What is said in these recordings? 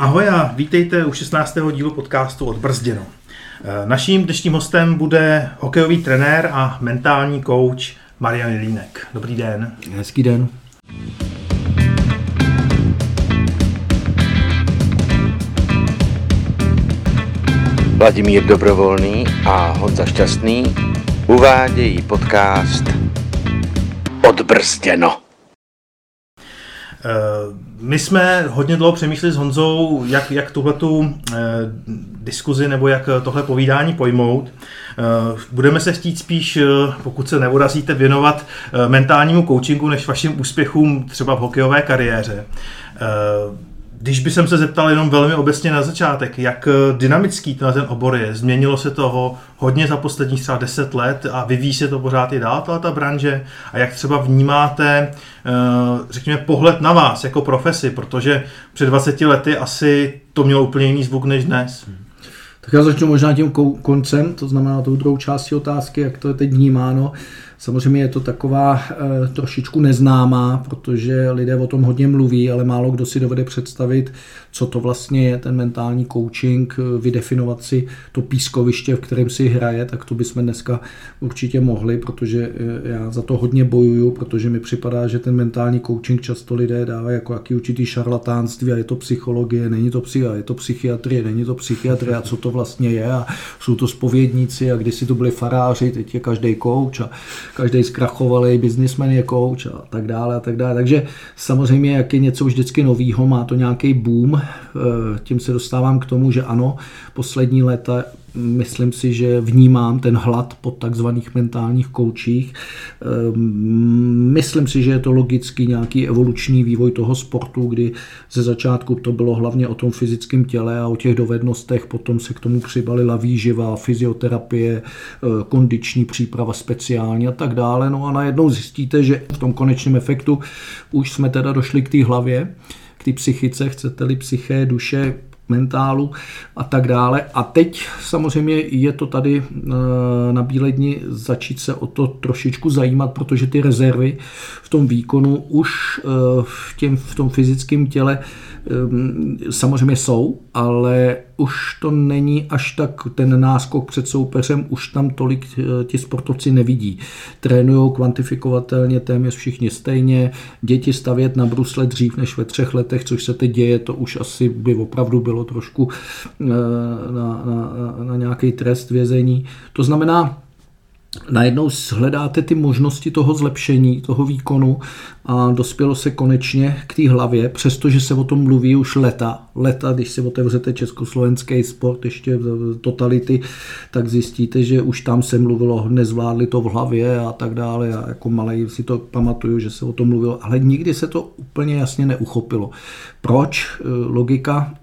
Ahoj a vítejte u 16. dílu podcastu Odbrzděno. Eh, naším dnešním hostem bude hokejový trenér a mentální kouč Marian Línek. Dobrý den. Hezký den. Vladimír Dobrovolný a Honza Šťastný uvádějí podcast Odbrzděno. Eh, my jsme hodně dlouho přemýšleli s Honzou, jak, jak tuhletu eh, diskuzi nebo jak tohle povídání pojmout. Eh, budeme se chtít spíš, pokud se neurazíte, věnovat mentálnímu coachingu než vašim úspěchům třeba v hokejové kariéře. Když by jsem se zeptal jenom velmi obecně na začátek, jak dynamický ten, ten obor je, změnilo se toho hodně za posledních třeba 10 let a vyvíjí se to pořád i dál, ta branže a jak třeba vnímáte, eh, řekněme, pohled na vás jako profesi, protože před 20 lety asi to mělo úplně jiný zvuk než dnes. Tak já začnu možná tím koncem, to znamená tou druhou částí otázky, jak to je teď vnímáno. Samozřejmě je to taková e, trošičku neznámá, protože lidé o tom hodně mluví, ale málo kdo si dovede představit, co to vlastně je ten mentální coaching, eh, vydefinovat si to pískoviště, v kterém si hraje, tak to bychom dneska určitě mohli, protože eh, já za to hodně bojuju, protože mi připadá, že ten mentální coaching často lidé dávají jako jaký určitý šarlatánství a je to psychologie, není to psychia, je to psychiatrie, není to psychiatrie a co to vlastně je a jsou to spovědníci a kdysi to byli faráři, teď je každý coach a každý zkrachovalý biznismen je coach a tak dále a tak dále. Takže samozřejmě, jak je něco vždycky novýho, má to nějaký boom, tím se dostávám k tomu, že ano, poslední léta myslím si, že vnímám ten hlad po takzvaných mentálních koučích. Ehm, myslím si, že je to logický nějaký evoluční vývoj toho sportu, kdy ze začátku to bylo hlavně o tom fyzickém těle a o těch dovednostech, potom se k tomu přibalila výživa, fyzioterapie, eh, kondiční příprava speciální a tak dále. No a najednou zjistíte, že v tom konečném efektu už jsme teda došli k té hlavě, k té psychice, chcete-li psyché, duše, mentálu a tak dále. A teď samozřejmě je to tady eh, na Bíledni začít se o to trošičku zajímat, protože ty rezervy v tom výkonu už eh, v, těm, v tom fyzickém těle eh, samozřejmě jsou, ale už to není až tak ten náskok před soupeřem, už tam tolik ti sportovci nevidí. Trénují kvantifikovatelně téměř všichni stejně, děti stavět na brusle dřív než ve třech letech, což se teď děje, to už asi by opravdu bylo trošku na, na, na, na nějaký trest vězení. To znamená, najednou hledáte ty možnosti toho zlepšení, toho výkonu a dospělo se konečně k té hlavě, přestože se o tom mluví už leta. Leta, když si otevřete československý sport, ještě totality, tak zjistíte, že už tam se mluvilo, nezvládli to v hlavě a tak dále. A jako malý si to pamatuju, že se o tom mluvilo, ale nikdy se to úplně jasně neuchopilo. Proč? Logika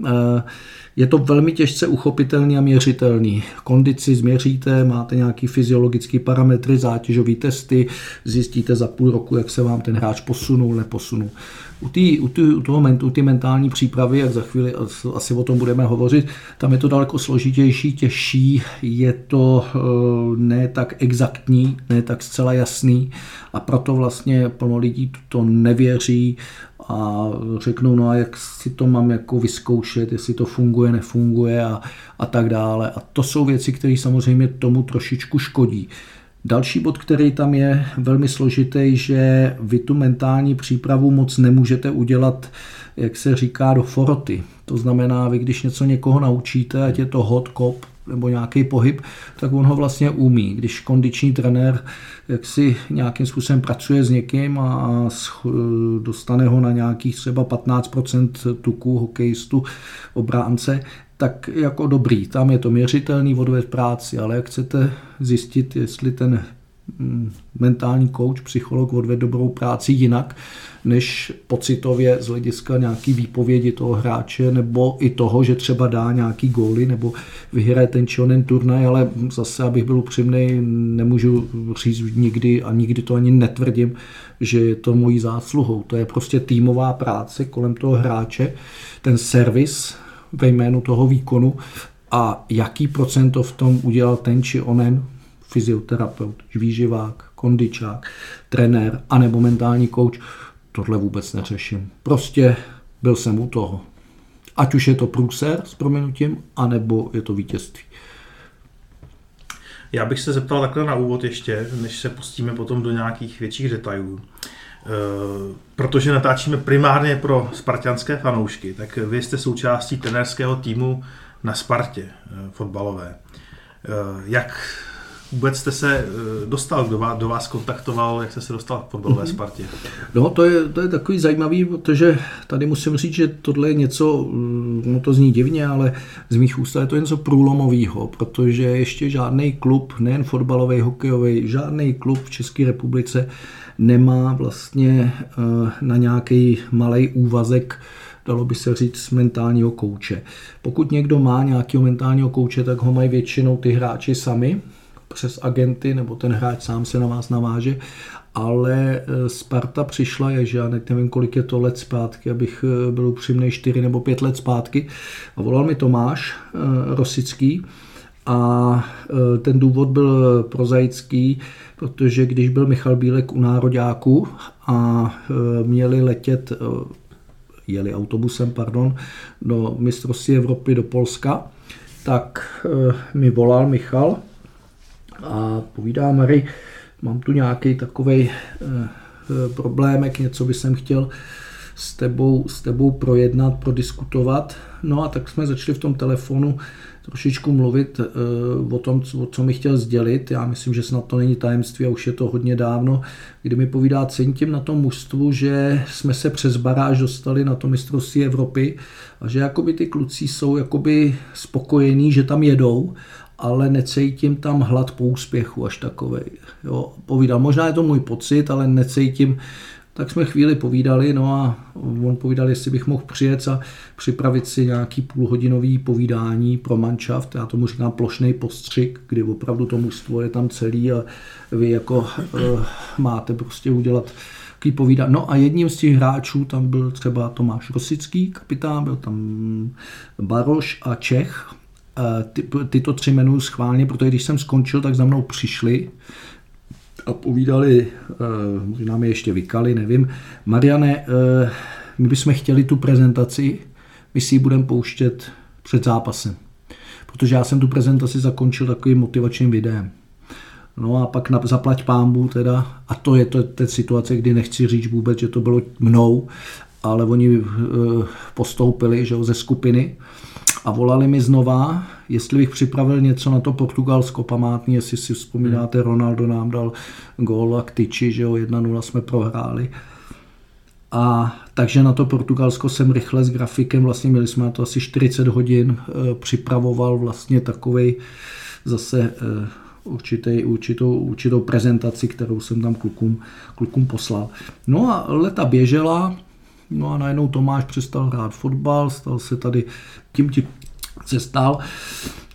je to velmi těžce uchopitelný a měřitelný. Kondici změříte, máte nějaký fyziologický parametry, zátěžové testy, zjistíte za půl roku, jak se vám ten hráč posunul, neposunul. U, tý, u, tý, u toho u ty mentální přípravy, jak za chvíli asi o tom budeme hovořit, tam je to daleko složitější, těžší, je to eh, ne tak exaktní, ne tak zcela jasný a proto vlastně plno lidí to nevěří a řeknou, no a jak si to mám jako vyzkoušet, jestli to funguje, nefunguje a, a tak dále. A to jsou věci, které samozřejmě tomu trošičku škodí. Další bod, který tam je velmi složitý, že vy tu mentální přípravu moc nemůžete udělat, jak se říká, do foroty. To znamená, vy když něco někoho naučíte, ať je to hot kop nebo nějaký pohyb, tak on ho vlastně umí. Když kondiční trenér jak si nějakým způsobem pracuje s někým a dostane ho na nějakých třeba 15% tuku hokejistu, obránce, tak jako dobrý, tam je to měřitelný odved práci, ale jak chcete zjistit, jestli ten mentální coach, psycholog odved dobrou práci jinak, než pocitově z hlediska nějaký výpovědi toho hráče, nebo i toho, že třeba dá nějaký góly, nebo vyhraje ten či onen turnaj, ale zase, abych byl upřímný, nemůžu říct nikdy a nikdy to ani netvrdím, že je to mojí zásluhou. To je prostě týmová práce kolem toho hráče, ten servis ve jménu toho výkonu a jaký procento v tom udělal ten či onen fyzioterapeut, výživák, kondičák, trenér, anebo mentální kouč, tohle vůbec neřeším. Prostě byl jsem u toho. Ať už je to průser s proměnutím, anebo je to vítězství. Já bych se zeptal takhle na úvod ještě, než se pustíme potom do nějakých větších detailů. E, protože natáčíme primárně pro spartianské fanoušky, tak vy jste součástí trenerského týmu na Spartě e, fotbalové. E, jak vůbec jste se eh, dostal, kdo vás, kdo vás kontaktoval, jak jste se dostal k fotbalové mm-hmm. Spartě? No to je, to je takový zajímavý, protože tady musím říct, že tohle je něco, no to zní divně, ale z mých úst je to něco průlomového, protože ještě žádný klub, nejen fotbalový, hokejový, žádný klub v České republice nemá vlastně eh, na nějaký malý úvazek dalo by se říct, mentálního kouče. Pokud někdo má nějakého mentálního kouče, tak ho mají většinou ty hráči sami, přes agenty, nebo ten hráč sám se na vás naváže, ale e, Sparta přišla, je, že já nevím, kolik je to let zpátky, abych e, byl upřímný, čtyři nebo pět let zpátky, a volal mi Tomáš e, Rosický, a ten důvod byl prozaický, protože když byl Michal Bílek u nároďáku a měli letět, jeli autobusem, pardon, do mistrovství Evropy do Polska, tak mi volal Michal a povídá Mary, mám tu nějaký takový eh, problémek, něco by jsem chtěl s tebou, s tebou projednat, prodiskutovat. No a tak jsme začali v tom telefonu trošičku mluvit uh, o tom, co, co mi chtěl sdělit. Já myslím, že snad to není tajemství a už je to hodně dávno, kdy mi povídá, cením na tom mužstvu, že jsme se přes baráž dostali na to mistrovství Evropy a že jakoby ty kluci jsou jakoby spokojení, že tam jedou ale necítím tam hlad po úspěchu až takovej. Jo, povídal, možná je to můj pocit, ale necítím, tak jsme chvíli povídali, no a on povídal, jestli bych mohl přijet a připravit si nějaký půlhodinový povídání pro manšaft, já tomu říkám plošný postřik, kdy opravdu to mužstvo je tam celý a vy jako uh, máte prostě udělat takový povídání. No a jedním z těch hráčů tam byl třeba Tomáš Rosický, kapitán, byl tam Baroš a Čech, ty, tyto tři jmenuji schválně, protože když jsem skončil, tak za mnou přišli a povídali, eh, možná mi ještě vykali, nevím. Mariane, eh, my bychom chtěli tu prezentaci, my si ji budeme pouštět před zápasem. Protože já jsem tu prezentaci zakončil takovým motivačním videem. No a pak na, zaplať pámbu teda, a to je to, ta situace, kdy nechci říct vůbec, že to bylo mnou, ale oni postoupili že, ze skupiny a volali mi znova, jestli bych připravil něco na to Portugalsko památný, jestli si vzpomínáte, Ronaldo nám dal gól a k tyči, že jo, 1-0 jsme prohráli. A takže na to Portugalsko jsem rychle s grafikem, vlastně měli jsme na to asi 40 hodin, e, připravoval vlastně takovej zase e, určitý, určitou, určitou prezentaci, kterou jsem tam klukům, klukům poslal. No a leta běžela, No a najednou Tomáš přestal hrát fotbal, stal se tady tím, tím se stal.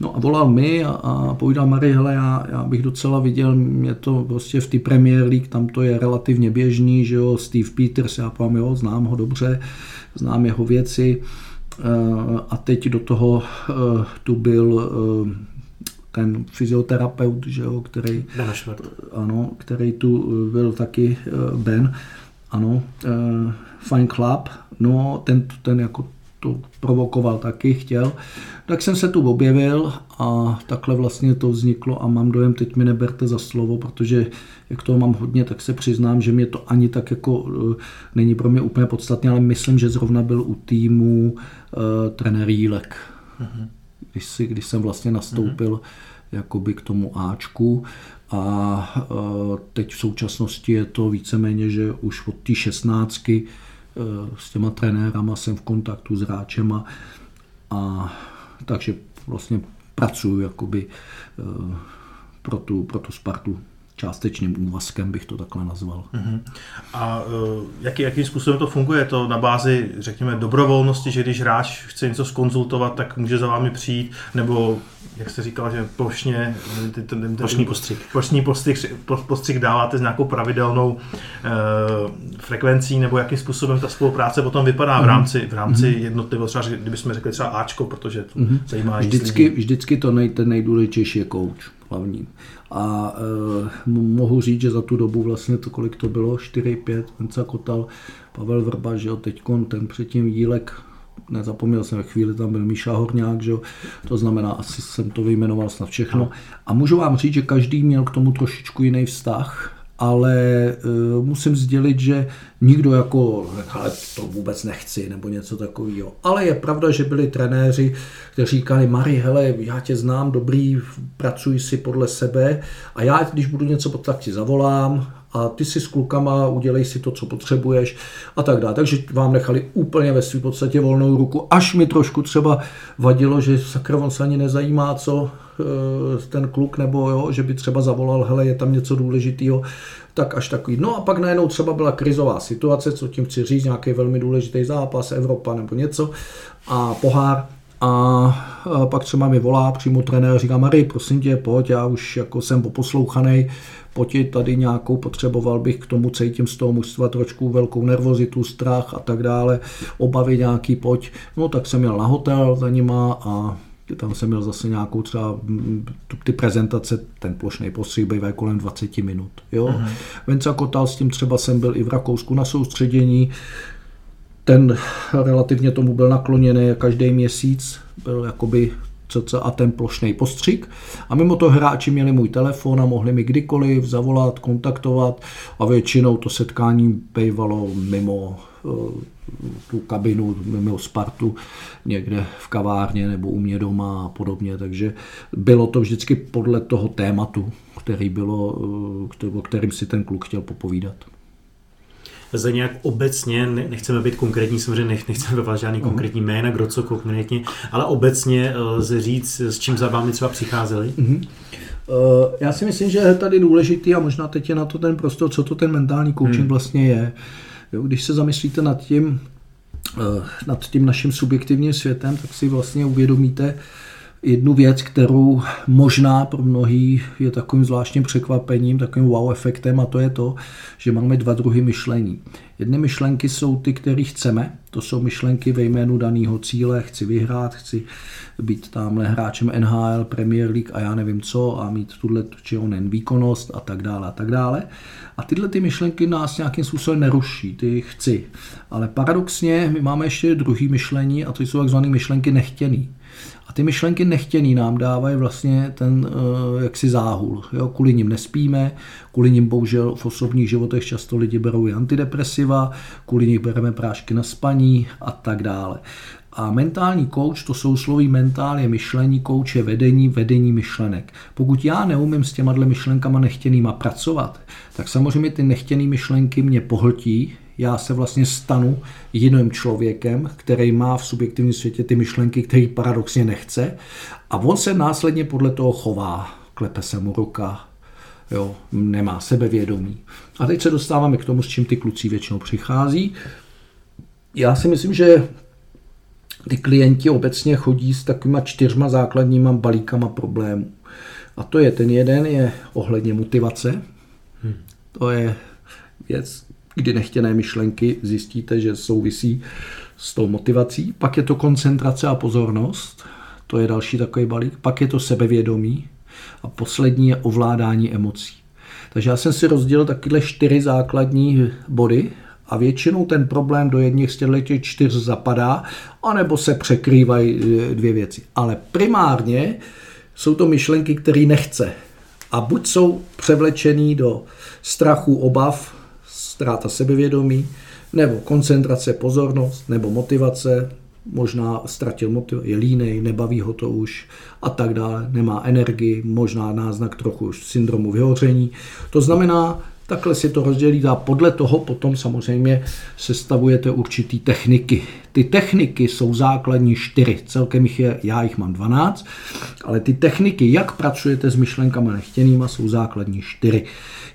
No a volal mi a, a povídal Marie, hele, já, já bych docela viděl, mě to prostě v té Premier League, tam to je relativně běžný, že jo, Steve Peters, já povím, jo, znám ho dobře, znám jeho věci eh, a teď do toho eh, tu byl eh, ten fyzioterapeut, že jo, který, ano, který tu byl taky Ben, ano, Fine Club, no ten, ten jako to provokoval taky, chtěl. Tak jsem se tu objevil a takhle vlastně to vzniklo a mám dojem, teď mi neberte za slovo, protože jak toho mám hodně, tak se přiznám, že mě to ani tak jako eh, není pro mě úplně podstatné, ale myslím, že zrovna byl u týmu uh, trenér Jílek. Uh-huh. Když, si, když jsem vlastně nastoupil uh-huh. jakoby k tomu Ačku a uh, teď v současnosti je to víceméně, že už od té šestnáctky Eh, s těma trenérama jsem v kontaktu s hráčema. A takže vlastně pracuji jakoby eh, pro tu, pro tu Spartu částečným úvazkem, bych to takhle nazval. Uh-huh. A uh, jaký, jakým způsobem to funguje? To na bázi, řekněme, dobrovolnosti, že když hráč chce něco skonzultovat, tak může za vámi přijít, nebo jak jste říkal, že plošně plošný postřik. Plošný postřik, postřik dáváte s nějakou pravidelnou uh, frekvencí, nebo jakým způsobem ta spolupráce potom vypadá uh-huh. v rámci, v rámci uh-huh. jednotlivého, třeba kdybychom řekli třeba Ačko, protože to uh-huh. zajímá vždycky, vždycky to nej, ten nejdůležitější je kouč hlavní. A e, mohu říct, že za tu dobu vlastně to, kolik to bylo, 4-5, Venca Kotal, Pavel Vrba, že jo, teďkon ten předtím Jílek, nezapomněl jsem, ve chvíli tam byl Míša Horňák, že? to znamená, asi jsem to vyjmenoval snad všechno. A můžu vám říct, že každý měl k tomu trošičku jiný vztah, ale uh, musím sdělit, že nikdo jako, ale to vůbec nechci, nebo něco takového. Ale je pravda, že byli trenéři, kteří říkali, Mari, hele, já tě znám, dobrý, pracuj si podle sebe a já, když budu něco potřebovat, tak ti zavolám a ty si s klukama udělej si to, co potřebuješ a tak dále. Takže vám nechali úplně ve své podstatě volnou ruku, až mi trošku třeba vadilo, že sakra, on se ani nezajímá, co ten kluk, nebo jo, že by třeba zavolal, hele, je tam něco důležitého, tak až takový. No a pak najednou třeba byla krizová situace, co tím chci říct, nějaký velmi důležitý zápas, Evropa nebo něco a pohár, a pak třeba mi volá přímo trenér, říká Mary, prosím tě, pojď, já už jako jsem poposlouchaný, pojď tady nějakou, potřeboval bych k tomu cítím z toho mužstva trošku velkou nervozitu, strach a tak dále, obavy nějaký, pojď. No tak jsem měl na hotel za nima a tam jsem měl zase nějakou třeba ty prezentace, ten plošný postřih bývá kolem 20 minut. Jo? Uh-huh. Vence Kotal s tím třeba jsem byl i v Rakousku na soustředění, ten relativně tomu byl nakloněný každý měsíc, byl jakoby a ten plošný postřik. A mimo to hráči měli můj telefon a mohli mi kdykoliv zavolat, kontaktovat a většinou to setkání bývalo mimo eh, tu kabinu, mimo Spartu, někde v kavárně nebo u mě doma a podobně. Takže bylo to vždycky podle toho tématu, který bylo, eh, o kterým si ten kluk chtěl popovídat za nějak obecně, nechceme být konkrétní, samozřejmě nechceme vyvolat žádný uh-huh. konkrétní jména, kdo co konkrétně, ale obecně eh, lze říct, s čím za vámi třeba přicházeli? Uh-huh. Já si myslím, že je tady důležitý a možná teď je na to ten prostor, co to ten mentální coaching hmm. vlastně je. Jo, když se zamyslíte nad tím, eh, nad tím naším subjektivním světem, tak si vlastně uvědomíte, jednu věc, kterou možná pro mnohý je takovým zvláštním překvapením, takovým wow efektem a to je to, že máme dva druhy myšlení. Jedny myšlenky jsou ty, které chceme, to jsou myšlenky ve jménu daného cíle, chci vyhrát, chci být tamhle hráčem NHL, Premier League a já nevím co a mít tuhle či onen výkonnost a tak dále a tak dále. A tyhle ty myšlenky nás nějakým způsobem neruší, ty chci. Ale paradoxně my máme ještě druhý myšlení a to jsou takzvané myšlenky nechtěný. A ty myšlenky nechtěný nám dávají vlastně ten uh, jaksi záhul. Jo? Kvůli ním nespíme, kvůli ním bohužel v osobních životech často lidi berou i antidepresiva, kvůli nich bereme prášky na spaní a tak dále. A mentální kouč, to jsou sloví mentál, je myšlení, kouč je vedení, vedení myšlenek. Pokud já neumím s těma myšlenkama nechtěnýma pracovat, tak samozřejmě ty nechtěné myšlenky mě pohltí, já se vlastně stanu jiným člověkem, který má v subjektivním světě ty myšlenky, který paradoxně nechce a on se následně podle toho chová. Klepe se mu ruka, jo, nemá sebevědomí. A teď se dostáváme k tomu, s čím ty kluci většinou přichází. Já si myslím, že ty klienti obecně chodí s takovýma čtyřma základníma balíkama problémů. A to je, ten jeden je ohledně motivace. Hmm. To je věc, kdy nechtěné myšlenky zjistíte, že souvisí s tou motivací. Pak je to koncentrace a pozornost, to je další takový balík. Pak je to sebevědomí a poslední je ovládání emocí. Takže já jsem si rozdělil takové čtyři základní body a většinou ten problém do jedných z těchto čtyř zapadá, anebo se překrývají e, dvě věci. Ale primárně jsou to myšlenky, které nechce. A buď jsou převlečený do strachu, obav, ztráta sebevědomí, nebo koncentrace, pozornost, nebo motivace, možná ztratil motiv, je línej, nebaví ho to už a tak dále, nemá energii, možná náznak trochu syndromu vyhoření. To znamená, takhle si to rozdělí a podle toho potom samozřejmě sestavujete určitý techniky. Ty techniky jsou základní čtyři, celkem jich je, já jich mám 12, ale ty techniky, jak pracujete s myšlenkami nechtěnýma, jsou základní čtyři.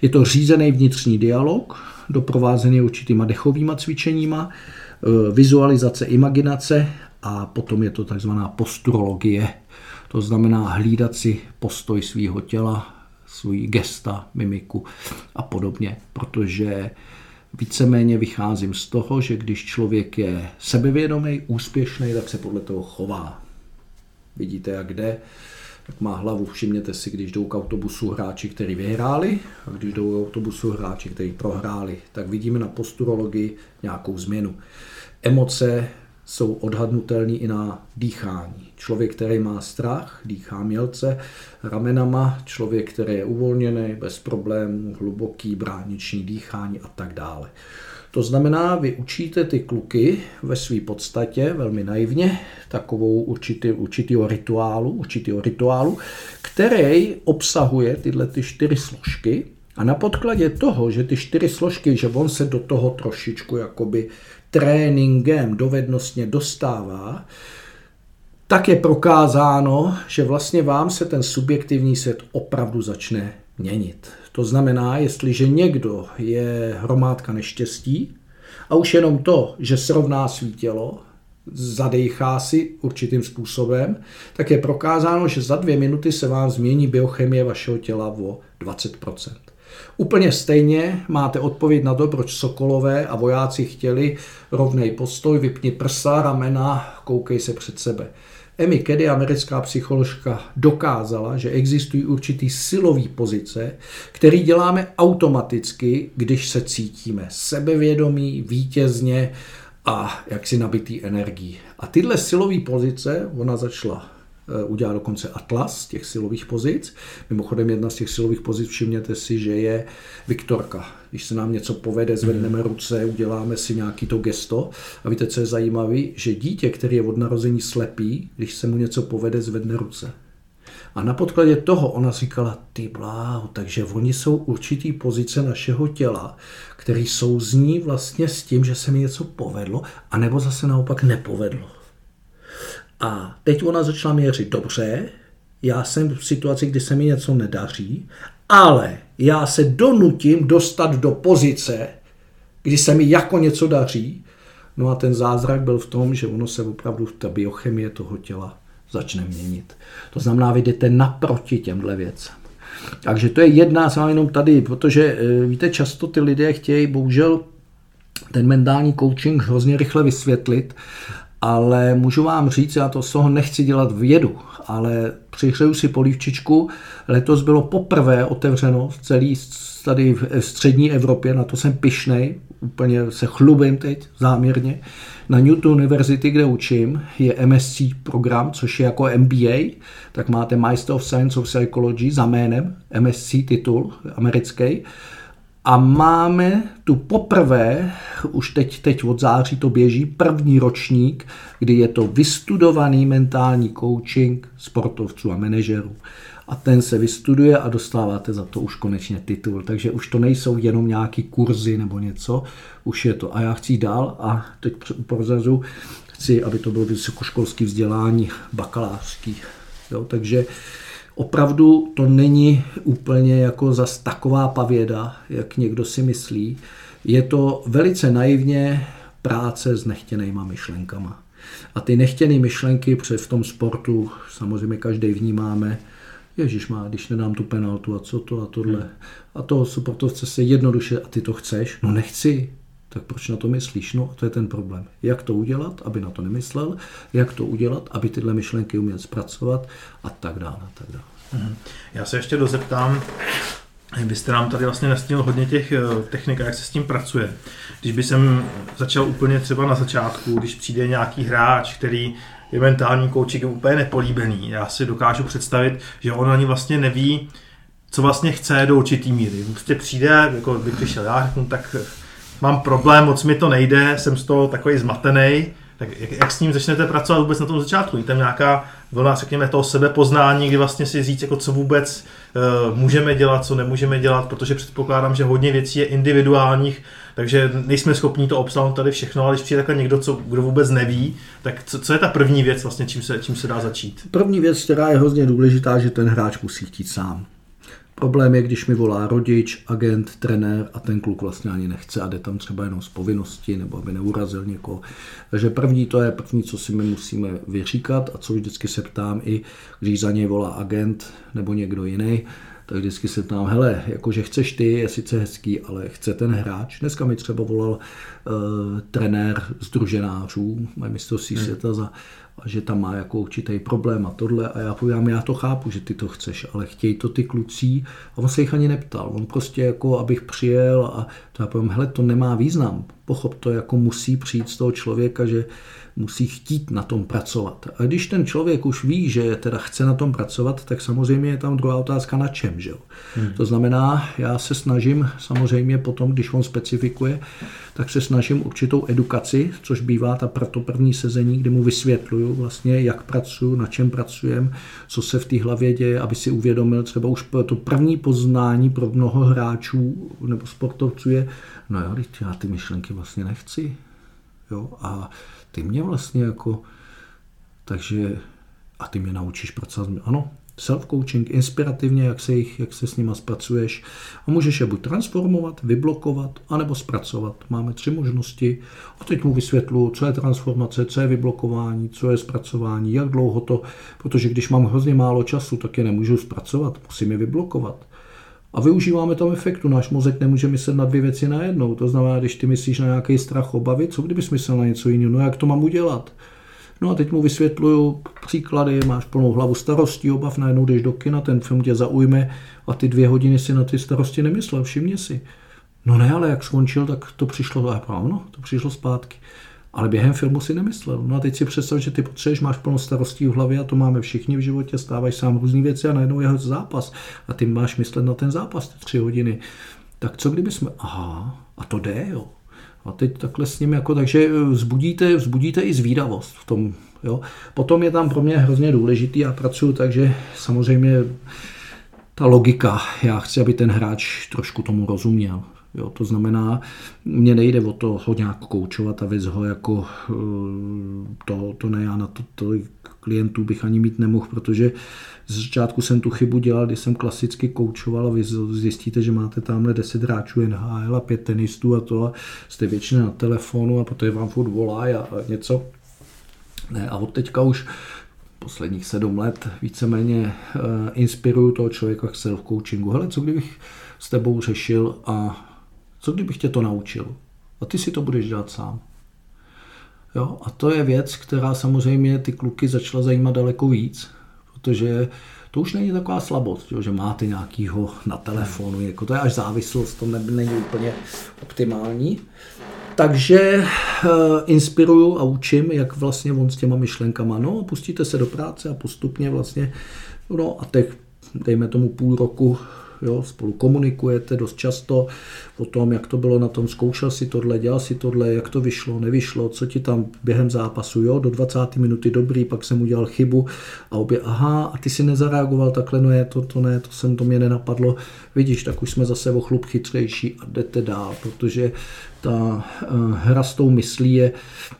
Je to řízený vnitřní dialog, doprovázený určitýma dechovýma cvičeníma, e, vizualizace, imaginace a potom je to takzvaná posturologie. To znamená hlídat si postoj svého těla, svůj gesta, mimiku a podobně, protože víceméně vycházím z toho, že když člověk je sebevědomý, úspěšný, tak se podle toho chová. Vidíte, jak jde tak má hlavu. Všimněte si, když jdou k autobusu hráči, kteří vyhráli, a když jdou k autobusu hráči, kteří prohráli, tak vidíme na posturologii nějakou změnu. Emoce jsou odhadnutelní i na dýchání. Člověk, který má strach, dýchá mělce ramenama, člověk, který je uvolněný, bez problémů, hluboký brániční dýchání a tak dále. To znamená, vy učíte ty kluky ve své podstatě velmi naivně takovou určitý, určitýho rituálu, určitýho rituálu, který obsahuje tyhle ty čtyři složky a na podkladě toho, že ty čtyři složky, že on se do toho trošičku jakoby tréninkem dovednostně dostává, tak je prokázáno, že vlastně vám se ten subjektivní svět opravdu začne měnit. To znamená, jestliže někdo je hromádka neštěstí a už jenom to, že srovná svý tělo, zadechá si určitým způsobem, tak je prokázáno, že za dvě minuty se vám změní biochemie vašeho těla o 20%. Úplně stejně máte odpověď na to, proč Sokolové a vojáci chtěli rovnej postoj, vypni prsa, ramena, koukej se před sebe. Amy Kedy, americká psycholožka, dokázala, že existují určitý silový pozice, který děláme automaticky, když se cítíme sebevědomí, vítězně a jaksi nabitý energií. A tyhle silové pozice ona začala udělá dokonce atlas těch silových pozic. Mimochodem jedna z těch silových pozic, všimněte si, že je Viktorka. Když se nám něco povede, zvedneme ruce, uděláme si nějaký to gesto. A víte, co je zajímavé? Že dítě, který je od narození slepý, když se mu něco povede, zvedne ruce. A na podkladě toho ona říkala, ty bláho, takže oni jsou určitý pozice našeho těla, který souzní vlastně s tím, že se mi něco povedlo, anebo zase naopak nepovedlo. A teď ona začala měřit, dobře, já jsem v situaci, kdy se mi něco nedaří, ale já se donutím dostat do pozice, kdy se mi jako něco daří. No a ten zázrak byl v tom, že ono se opravdu ta biochemie toho těla začne měnit. To znamená, vy jdete naproti těmhle věcem. Takže to je jedna, jsem jenom tady, protože eh, víte, často ty lidé chtějí bohužel ten mentální coaching hrozně rychle vysvětlit ale můžu vám říct, já to z toho nechci dělat vědu, ale přihřeju si polívčičku. Letos bylo poprvé otevřeno v celý tady v střední Evropě, na to jsem pišnej, úplně se chlubím teď záměrně. Na Newton University, kde učím, je MSc program, což je jako MBA, tak máte Master of Science of Psychology za jménem, MSc titul americký a máme tu poprvé, už teď, teď od září to běží, první ročník, kdy je to vystudovaný mentální coaching sportovců a manažerů. A ten se vystuduje a dostáváte za to už konečně titul. Takže už to nejsou jenom nějaký kurzy nebo něco, už je to. A já chci dál a teď prozrazu, chci, aby to bylo vysokoškolské vzdělání bakalářský. Jo, takže Opravdu to není úplně jako zas taková pavěda, jak někdo si myslí. Je to velice naivně práce s nechtěnýma myšlenkama. A ty nechtěné myšlenky před v tom sportu samozřejmě každý vnímáme, Ježíš má, když nedám tu penaltu a co to a tohle. Hmm. A toho sportovce se jednoduše, a ty to chceš? No nechci. Tak proč na to myslíš? No to je ten problém. Jak to udělat, aby na to nemyslel, jak to udělat, aby tyhle myšlenky uměl zpracovat a tak dále. A tak dále. Mhm. Já se ještě dozeptám, vy jste nám tady vlastně nastínil hodně těch eh, technik, jak se s tím pracuje. Když by jsem začal úplně třeba na začátku, když přijde nějaký hráč, který je mentální koučik je úplně nepolíbený, já si dokážu představit, že on ani vlastně neví, co vlastně chce do určitý míry. Prostě přijde, jako by přišel já, řeknu, tak mám problém, moc mi to nejde, jsem z toho takový zmatený, tak jak, jak s ním začnete pracovat vůbec na tom začátku? Je tam nějaká vlna, řekněme, toho sebepoznání, kdy vlastně si říct, jako co vůbec uh, můžeme dělat, co nemůžeme dělat, protože předpokládám, že hodně věcí je individuálních, takže nejsme schopni to obsáhnout tady všechno, ale když přijde takhle někdo, co, kdo vůbec neví, tak co, co je ta první věc, vlastně, čím se, čím se dá začít? První věc, která je hrozně důležitá, že ten hráč musí chtít sám. Problém je, když mi volá rodič, agent, trenér a ten kluk vlastně ani nechce a jde tam třeba jenom z povinnosti nebo aby neurazil někoho. Takže první to je první, co si my musíme vyříkat a co vždycky se ptám i, když za něj volá agent nebo někdo jiný, tak vždycky se ptám, hele, jakože chceš ty, je sice hezký, ale chce ten hráč. Dneska mi třeba volal uh, trenér združenářů, mají mistrovství hmm. světa za a že tam má jako určitý problém a tohle a já povím, já to chápu, že ty to chceš, ale chtějí to ty kluci. A on se jich ani neptal, on prostě jako, abych přijel a to já povím, hele, to nemá význam, Pochop to jako musí přijít z toho člověka, že musí chtít na tom pracovat. A když ten člověk už ví, že teda chce na tom pracovat, tak samozřejmě je tam druhá otázka na čem. Že? Hmm. To znamená, já se snažím samozřejmě potom, když on specifikuje, tak se snažím určitou edukaci, což bývá ta proto první sezení, kde mu vysvětluju vlastně, jak pracuji, na čem pracujem, co se v té hlavě děje, aby si uvědomil třeba už to první poznání pro mnoho hráčů nebo sportovců je, no já, já ty myšlenky vlastně nechci. Jo? A ty mě vlastně jako, takže a ty mě naučíš pracovat. Ano, self-coaching, inspirativně, jak se, jich, jak se s nima zpracuješ. A můžeš je buď transformovat, vyblokovat, anebo zpracovat. Máme tři možnosti. A teď mu vysvětlu, co je transformace, co je vyblokování, co je zpracování, jak dlouho to, protože když mám hrozně málo času, tak je nemůžu zpracovat, musím je vyblokovat. A využíváme tam efektu. Náš mozek nemůže myslet na dvě věci najednou. To znamená, když ty myslíš na nějaký strach, obavy, co kdyby myslel na něco jiného? No jak to mám udělat? No a teď mu vysvětluju příklady, máš plnou hlavu starostí, obav, najednou jdeš do kina, ten film tě zaujme a ty dvě hodiny si na ty starosti nemyslel, všimně si. No ne, ale jak skončil, tak to přišlo, ano, to přišlo zpátky. Ale během filmu si nemyslel. No a teď si představ, že ty potřebuješ, máš plno starostí v hlavě a to máme všichni v životě, stávají sám různé věci a najednou je zápas. A ty máš myslet na ten zápas, ty tři hodiny. Tak co kdyby jsme, aha, a to jde, jo. A teď takhle s ním, jako, takže vzbudíte, vzbudíte i zvídavost v tom. Jo. Potom je tam pro mě hrozně důležitý, já pracuji takže samozřejmě ta logika, já chci, aby ten hráč trošku tomu rozuměl. Jo, to znamená, mně nejde o to ho nějak koučovat a věc ho jako eh, to, to ne, já na to tolik klientů bych ani mít nemohl, protože z začátku jsem tu chybu dělal, když jsem klasicky koučoval a vy zjistíte, že máte tamhle 10 hráčů NHL a 5 tenistů a to a jste většině na telefonu a protože vám furt volá a, něco. Ne, a od teďka už posledních sedm let víceméně uh, inspiruju toho člověka k self-coachingu. Hele, co kdybych s tebou řešil a co kdybych tě to naučil? A ty si to budeš dělat sám. Jo? A to je věc, která samozřejmě ty kluky začala zajímat daleko víc, protože to už není taková slabost, jo, že máte nějakýho na telefonu, jako to je až závislost, to není úplně optimální. Takže uh, inspiruju a učím, jak vlastně on s těma myšlenkama, no pustíte se do práce a postupně vlastně, no a teď dejme tomu půl roku jo, spolu komunikujete dost často o tom, jak to bylo na tom, zkoušel si tohle, dělal si tohle, jak to vyšlo, nevyšlo, co ti tam během zápasu, jo, do 20 minuty dobrý, pak jsem udělal chybu a obě, aha, a ty si nezareagoval takhle, no je to, to ne, to jsem, to mě nenapadlo, vidíš, tak už jsme zase o chlup chytřejší a jdete dál, protože ta eh, hra s tou myslí je,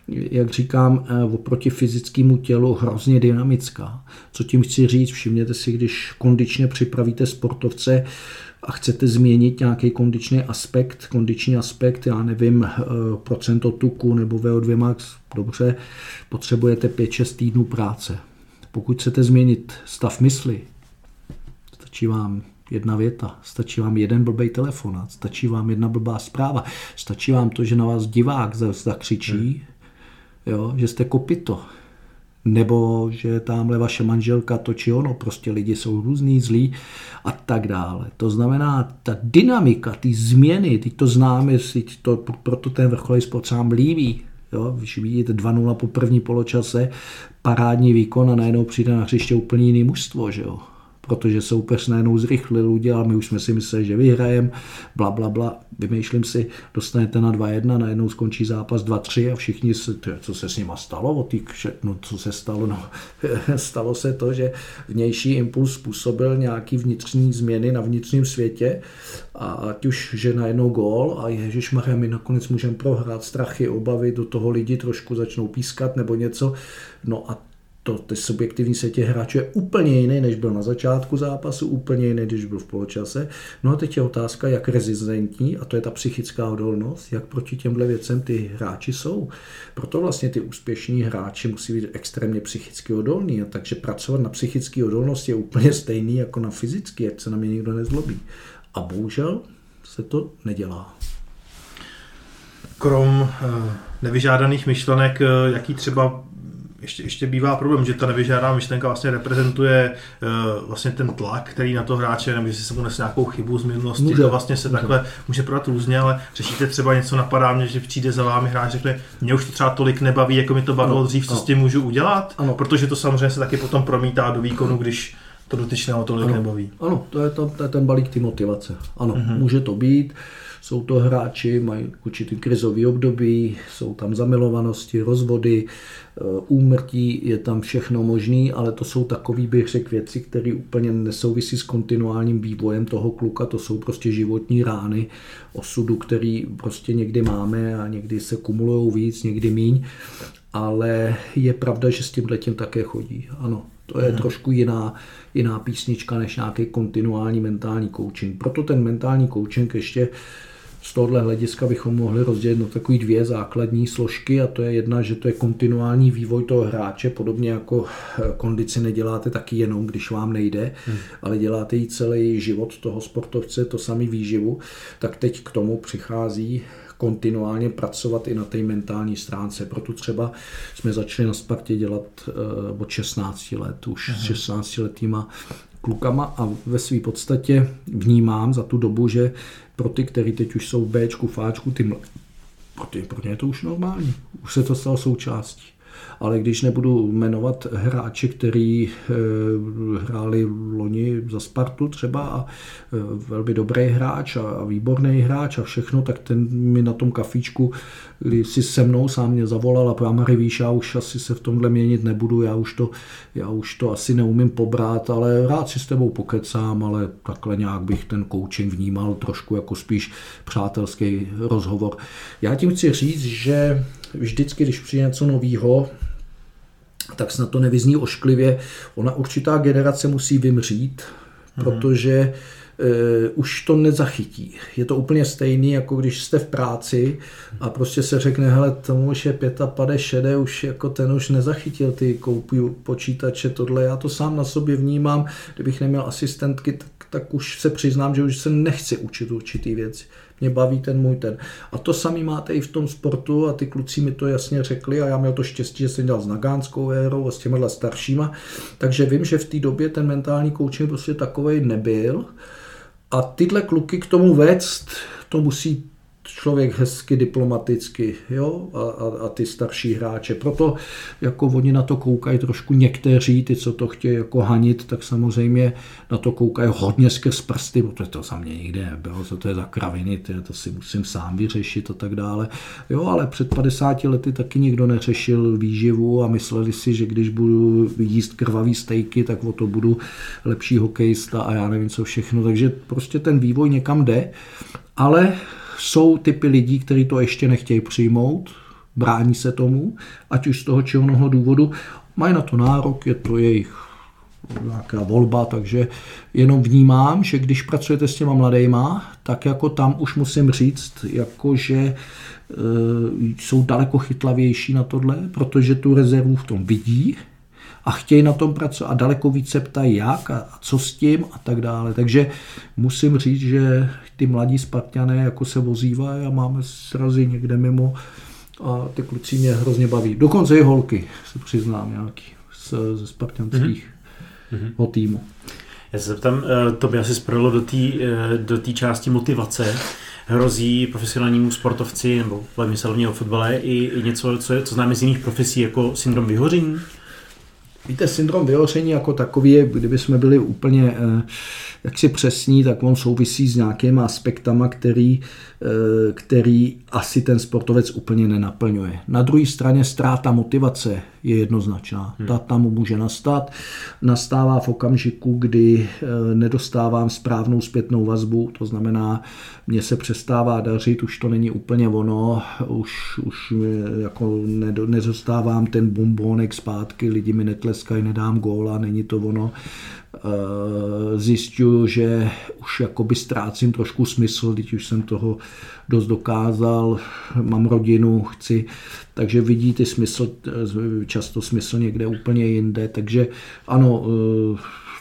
jak říkám, eh, oproti fyzickému tělu hrozně dynamická. Co tím chci říct, všimněte si, když kondičně připravíte sportovce a chcete změnit nějaký kondiční aspekt, kondiční aspekt, já nevím, eh, procento tuku nebo VO2 max, dobře, potřebujete 5-6 týdnů práce. Pokud chcete změnit stav mysli, stačí vám jedna věta, stačí vám jeden blbý telefonát, stačí vám jedna blbá zpráva, stačí vám to, že na vás divák zakřičí, hmm. jo, že jste kopito, nebo že tamhle vaše manželka to či ono, prostě lidi jsou různý, zlí a tak dále. To znamená, ta dynamika, ty změny, ty to známe, to, proto ten vrcholový sport sám líbí, Jo, když vidíte 2-0 po první poločase, parádní výkon a najednou přijde na hřiště úplně jiný mužstvo, že jo protože soupeř najednou zrychlil, udělal, my už jsme si mysleli, že vyhrajeme, bla, bla, bla. Vymýšlím si, dostanete na 2-1, najednou skončí zápas 2-3 a všichni, se, co se s nima stalo, o tý, no, co se stalo, no, stalo se to, že vnější impuls způsobil nějaký vnitřní změny na vnitřním světě a ať už, že najednou gól a Ježíš my nakonec můžeme prohrát strachy, obavy, do toho lidi trošku začnou pískat nebo něco, no a to, ty subjektivní světě hráčů je úplně jiný, než byl na začátku zápasu, úplně jiný, když byl v poločase. No a teď je otázka, jak rezistentní, a to je ta psychická odolnost, jak proti těmhle věcem ty hráči jsou. Proto vlastně ty úspěšní hráči musí být extrémně psychicky odolní, a takže pracovat na psychické odolnosti je úplně stejný jako na fyzické, ať se na mě nikdo nezlobí. A bohužel se to nedělá. Krom eh, nevyžádaných myšlenek, eh, jaký třeba ještě, ještě bývá problém, že ta nevyžádá myšlenka vlastně reprezentuje uh, vlastně ten tlak, který na to hráče, nebo jestli se mu nese nějakou chybu z minulosti, může. to vlastně se může. takhle může prodat různě, ale řešíte třeba něco napadá mě, že přijde za vámi hráč, řekne, mě už to třeba tolik nebaví, jako mi to bavilo ano, dřív, co ano. s tím můžu udělat, ano. protože to samozřejmě se taky potom promítá do výkonu, když to dotyčného tolik ano. nebaví. Ano, to je, to, to je ten balík ty motivace. Ano, uh-huh. může to být. Jsou to hráči, mají určitý krizový období, jsou tam zamilovanosti, rozvody, eh, úmrtí, je tam všechno možný, ale to jsou takový, bych řekl, věci, které úplně nesouvisí s kontinuálním vývojem toho kluka, to jsou prostě životní rány osudu, který prostě někdy máme a někdy se kumulují víc, někdy míň, ale je pravda, že s tím letím také chodí. Ano, to je hmm. trošku jiná, jiná písnička než nějaký kontinuální mentální coaching. Proto ten mentální coaching ještě z tohohle hlediska bychom mohli rozdělit na takové dvě základní složky a to je jedna, že to je kontinuální vývoj toho hráče, podobně jako eh, kondici neděláte taky jenom, když vám nejde, hmm. ale děláte i celý život toho sportovce, to samý výživu, tak teď k tomu přichází kontinuálně pracovat i na té mentální stránce. Proto třeba jsme začali na Spartě dělat uh, od 16 let, už s 16 letýma klukama a ve své podstatě vnímám za tu dobu, že pro ty, kteří teď už jsou Bčku, Fáčku, ty pro, ty, pro ně je to už normální. Už se to stalo součástí ale když nebudu jmenovat hráče, který eh, hráli loni za Spartu třeba a eh, velmi dobrý hráč a výborný hráč a všechno, tak ten mi na tom kafíčku, když si se mnou sám mě zavolal a Pramary víš, já už asi se v tomhle měnit nebudu, já už to, já už to asi neumím pobrat, ale rád si s tebou pokecám, ale takhle nějak bych ten coaching vnímal trošku jako spíš přátelský rozhovor. Já tím chci říct, že vždycky, když přijde něco nového, tak snad to nevyzní ošklivě. Ona určitá generace musí vymřít, mm-hmm. protože uh, už to nezachytí. Je to úplně stejný, jako když jste v práci a prostě se řekne, hele, tomu už je 55, šedé, už jako ten už nezachytil ty koupí počítače, tohle. Já to sám na sobě vnímám, kdybych neměl asistentky, tak, tak už se přiznám, že už se nechci učit určitý věci mě baví ten můj ten. A to samý máte i v tom sportu a ty kluci mi to jasně řekli a já měl to štěstí, že jsem dělal s Nagánskou érou a s těmihle staršíma, takže vím, že v té době ten mentální coaching prostě takovej nebyl a tyhle kluky k tomu vést, to musí člověk hezky diplomaticky, jo, a, a, a ty starší hráče. Proto jako oni na to koukají trošku někteří, ty, co to chtějí jako hanit, tak samozřejmě na to koukají hodně skrz prsty, protože to za mě nikdy nebylo, co to je za kraviny, ty, to si musím sám vyřešit a tak dále. Jo, ale před 50 lety taky nikdo neřešil výživu a mysleli si, že když budu jíst krvavý stejky, tak o to budu lepší hokejista a já nevím co všechno. Takže prostě ten vývoj někam jde, ale jsou typy lidí, kteří to ještě nechtějí přijmout, brání se tomu, ať už z toho či onoho důvodu, mají na to nárok, je to jejich nějaká volba, takže jenom vnímám, že když pracujete s těma mladejma, tak jako tam už musím říct, jako že e, jsou daleko chytlavější na tohle, protože tu rezervu v tom vidí, a chtějí na tom pracovat a daleko více ptají jak a, co s tím a tak dále. Takže musím říct, že ty mladí Spartané jako se vozívají a máme srazy někde mimo a ty kluci mě hrozně baví. Dokonce i holky, se přiznám, nějaký z, ze spartanských mm-hmm. týmu. Já se zeptám, eh, to by asi spadlo do té eh, do části motivace. Hrozí profesionálnímu sportovci nebo hlavně o fotbale i, i něco, co, je, co známe z jiných profesí, jako syndrom vyhoření? Víte, syndrom vyhoření jako takový, kdyby jsme byli úplně eh, jaksi přesní, tak on souvisí s nějakými aspektama, který, eh, který asi ten sportovec úplně nenaplňuje. Na druhé straně ztráta motivace je jednoznačná. Hmm. Ta tam může nastat. Nastává v okamžiku, kdy eh, nedostávám správnou zpětnou vazbu, to znamená, mně se přestává dařit, už to není úplně ono, už, už jako nedostávám ten bombónek zpátky, lidi mi netleskají, nedám góla, není to ono. Zjišťuju, že už jakoby ztrácím trošku smysl, když už jsem toho dost dokázal, mám rodinu, chci, takže vidí ty smysl, často smysl někde úplně jinde, takže ano,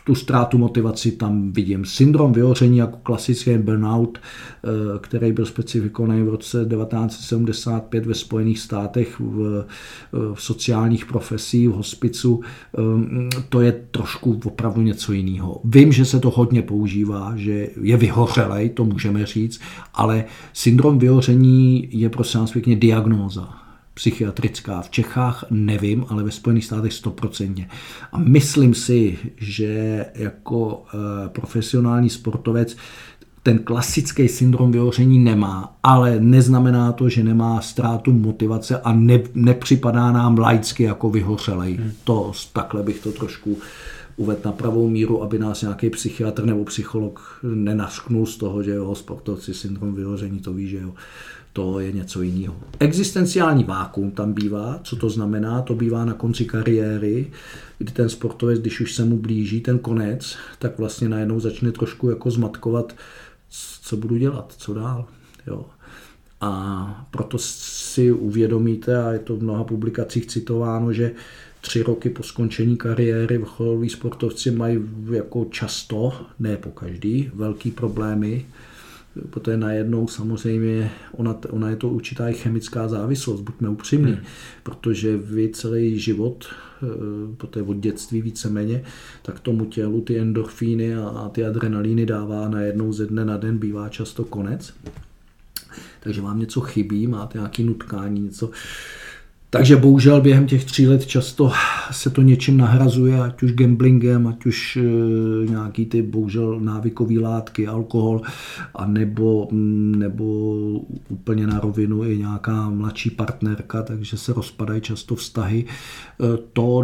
tu ztrátu motivaci tam vidím. Syndrom vyhoření jako klasický burnout, eh, který byl specifikovaný v roce 1975 ve Spojených státech v, eh, v sociálních profesích, v hospicu, eh, to je trošku opravdu něco jiného. Vím, že se to hodně používá, že je vyhořelej, to můžeme říct, ale syndrom vyhoření je prosím vás pěkně diagnóza psychiatrická. V Čechách nevím, ale ve Spojených státech stoprocentně. A myslím si, že jako eh, profesionální sportovec ten klasický syndrom vyhoření nemá, ale neznamená to, že nemá ztrátu motivace a ne, nepřipadá nám laicky jako vyhořelej. Hmm. To, takhle bych to trošku uvedl na pravou míru, aby nás nějaký psychiatr nebo psycholog nenasknul z toho, že jo, sportovci syndrom vyhoření, to ví, že jo, to je něco jiného. Existenciální vákum tam bývá, co to znamená? To bývá na konci kariéry, kdy ten sportovec, když už se mu blíží ten konec, tak vlastně najednou začne trošku jako zmatkovat, co budu dělat, co dál. Jo. A proto si uvědomíte, a je to v mnoha publikacích citováno, že tři roky po skončení kariéry vrcholoví sportovci mají jako často, ne po každý, velký problémy protože najednou samozřejmě ona, ona je to určitá i chemická závislost, buďme upřímní, hmm. protože vy celý život, eh, protože od dětství víceméně, tak tomu tělu ty endorfíny a, a ty adrenalíny dává najednou ze dne na den, bývá často konec. Takže vám něco chybí, máte nějaký nutkání, něco, takže bohužel během těch tří let často se to něčím nahrazuje, ať už gamblingem, ať už e, nějaký ty bohužel návykové látky, alkohol, a nebo, mm, nebo úplně na rovinu i nějaká mladší partnerka, takže se rozpadají často vztahy. E, to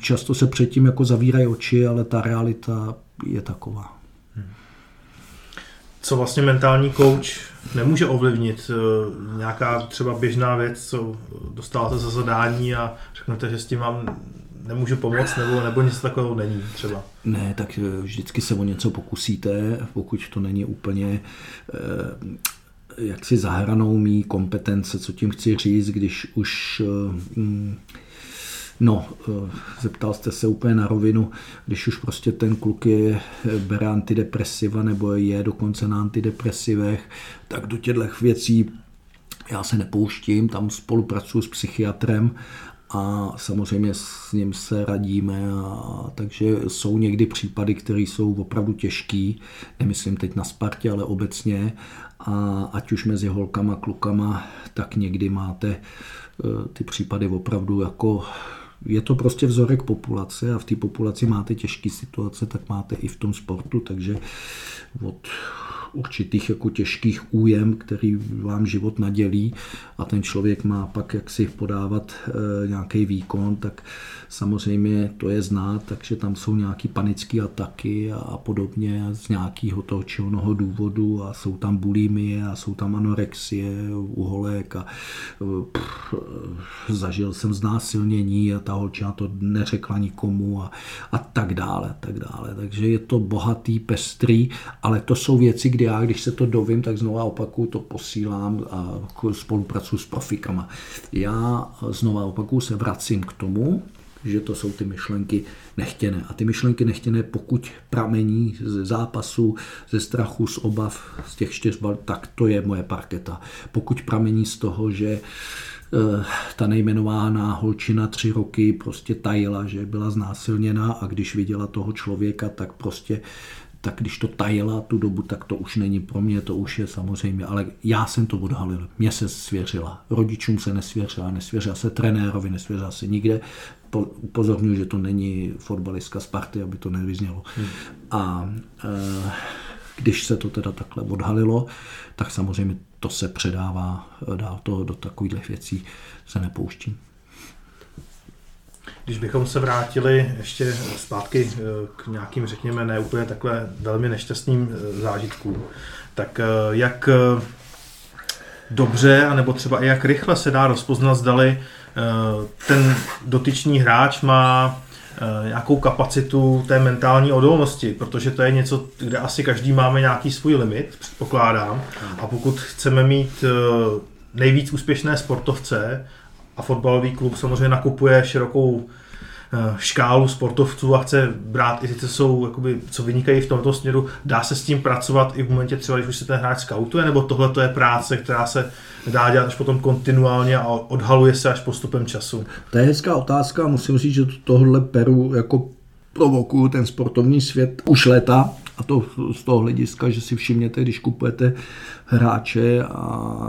často se předtím jako zavírají oči, ale ta realita je taková. Co vlastně mentální coach nemůže ovlivnit? Eh, nějaká třeba běžná věc, co dostáváte za zadání a řeknete, že s tím vám nemůže pomoct, nebo, nebo něco takového není třeba? Ne, tak eh, vždycky se o něco pokusíte, pokud to není úplně eh, jak si zahranou mý kompetence, co tím chci říct, když už mm, No, eh, zeptal jste se úplně na rovinu, když už prostě ten kluk je, eh, bere antidepresiva nebo je dokonce na antidepresivech, tak do těchto věcí já se nepouštím, tam spolupracuji s psychiatrem a samozřejmě s ním se radíme, a, takže jsou někdy případy, které jsou opravdu těžký, nemyslím teď na Spartě, ale obecně a ať už mezi holkama, klukama, tak někdy máte eh, ty případy opravdu jako je to prostě vzorek populace a v té populaci máte těžké situace, tak máte i v tom sportu, takže od určitých jako těžkých újem, který vám život nadělí a ten člověk má pak jak si podávat e, nějaký výkon, tak samozřejmě to je znát, takže tam jsou nějaké panické ataky a, podobně z nějakého toho či onoho důvodu a jsou tam bulimie a jsou tam anorexie u holek a pff, zažil jsem znásilnění a ta holčina to neřekla nikomu a, a tak dále, tak dále. Takže je to bohatý, pestrý, ale to jsou věci, kdy já, když se to dovím, tak znova opakuju, to posílám a spolupracuji s profikama. Já znova opakuju, se vracím k tomu, že to jsou ty myšlenky nechtěné. A ty myšlenky nechtěné, pokud pramení ze zápasu, ze strachu, z obav, z těch čtyř tak to je moje parketa. Pokud pramení z toho, že eh, ta nejmenovaná holčina tři roky prostě tajila, že byla znásilněna a když viděla toho člověka, tak prostě tak když to tajila tu dobu, tak to už není pro mě, to už je samozřejmě, ale já jsem to odhalil, mě se svěřila, rodičům se nesvěřila, nesvěřila se trenérovi, nesvěřila se nikde, upozorňuji, že to není fotbalistka Sparty, aby to nevyznělo. Hmm. A e, když se to teda takhle odhalilo, tak samozřejmě to se předává dál, to do takových věcí se nepouštím. Když bychom se vrátili ještě zpátky eh, k nějakým, řekněme, ne úplně takhle velmi nešťastným eh, zážitkům, tak eh, jak dobře, anebo třeba i jak rychle se dá rozpoznat, zdali ten dotyčný hráč má nějakou kapacitu té mentální odolnosti, protože to je něco, kde asi každý máme nějaký svůj limit, předpokládám. A pokud chceme mít nejvíc úspěšné sportovce, a fotbalový klub samozřejmě nakupuje širokou škálu sportovců a chce brát i ty, co jsou, jakoby, co vynikají v tomto směru, dá se s tím pracovat i v momentě třeba, když už se ten hráč skautuje, nebo tohle to je práce, která se dá dělat až potom kontinuálně a odhaluje se až postupem času? To je hezká otázka. A musím říct, že tohle peru jako provokuju ten sportovní svět už leta a to z toho hlediska, že si všimněte, když kupujete hráče,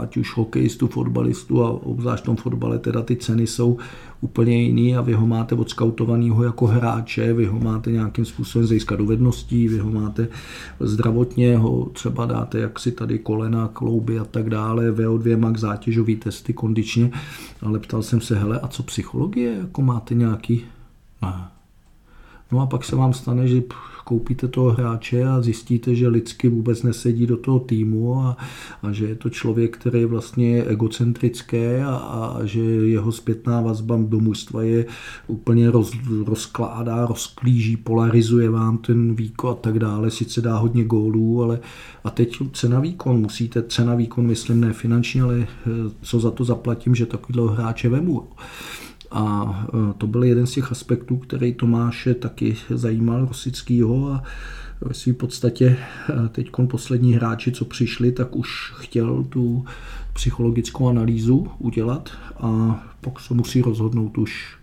ať už hokejistu, fotbalistu a obzvlášť v tom fotbale teda ty ceny jsou úplně jiný a vy ho máte odskautovanýho jako hráče, vy ho máte nějakým způsobem získat dovedností, vy ho máte zdravotně, ho třeba dáte jak si tady kolena, klouby a tak dále, VO2 max zátěžový testy kondičně, ale ptal jsem se, hele, a co psychologie, jako máte nějaký? Ne. No a pak se vám stane, že koupíte toho hráče a zjistíte, že lidsky vůbec nesedí do toho týmu a, a že je to člověk, který vlastně je egocentrický a, a že jeho zpětná vazba do mužstva je úplně roz, rozkládá, rozklíží, polarizuje vám ten výkon a tak dále. Sice dá hodně gólů, ale a teď cena výkon, musíte, cena výkon myslím ne finančně, ale eh, co za to zaplatím, že takovýhle hráče vemu. A e, to byl jeden z těch aspektů, který Tomáše taky zajímal Rosickýho a ve své podstatě e, teď poslední hráči, co přišli, tak už chtěl tu psychologickou analýzu udělat a pak se musí rozhodnout už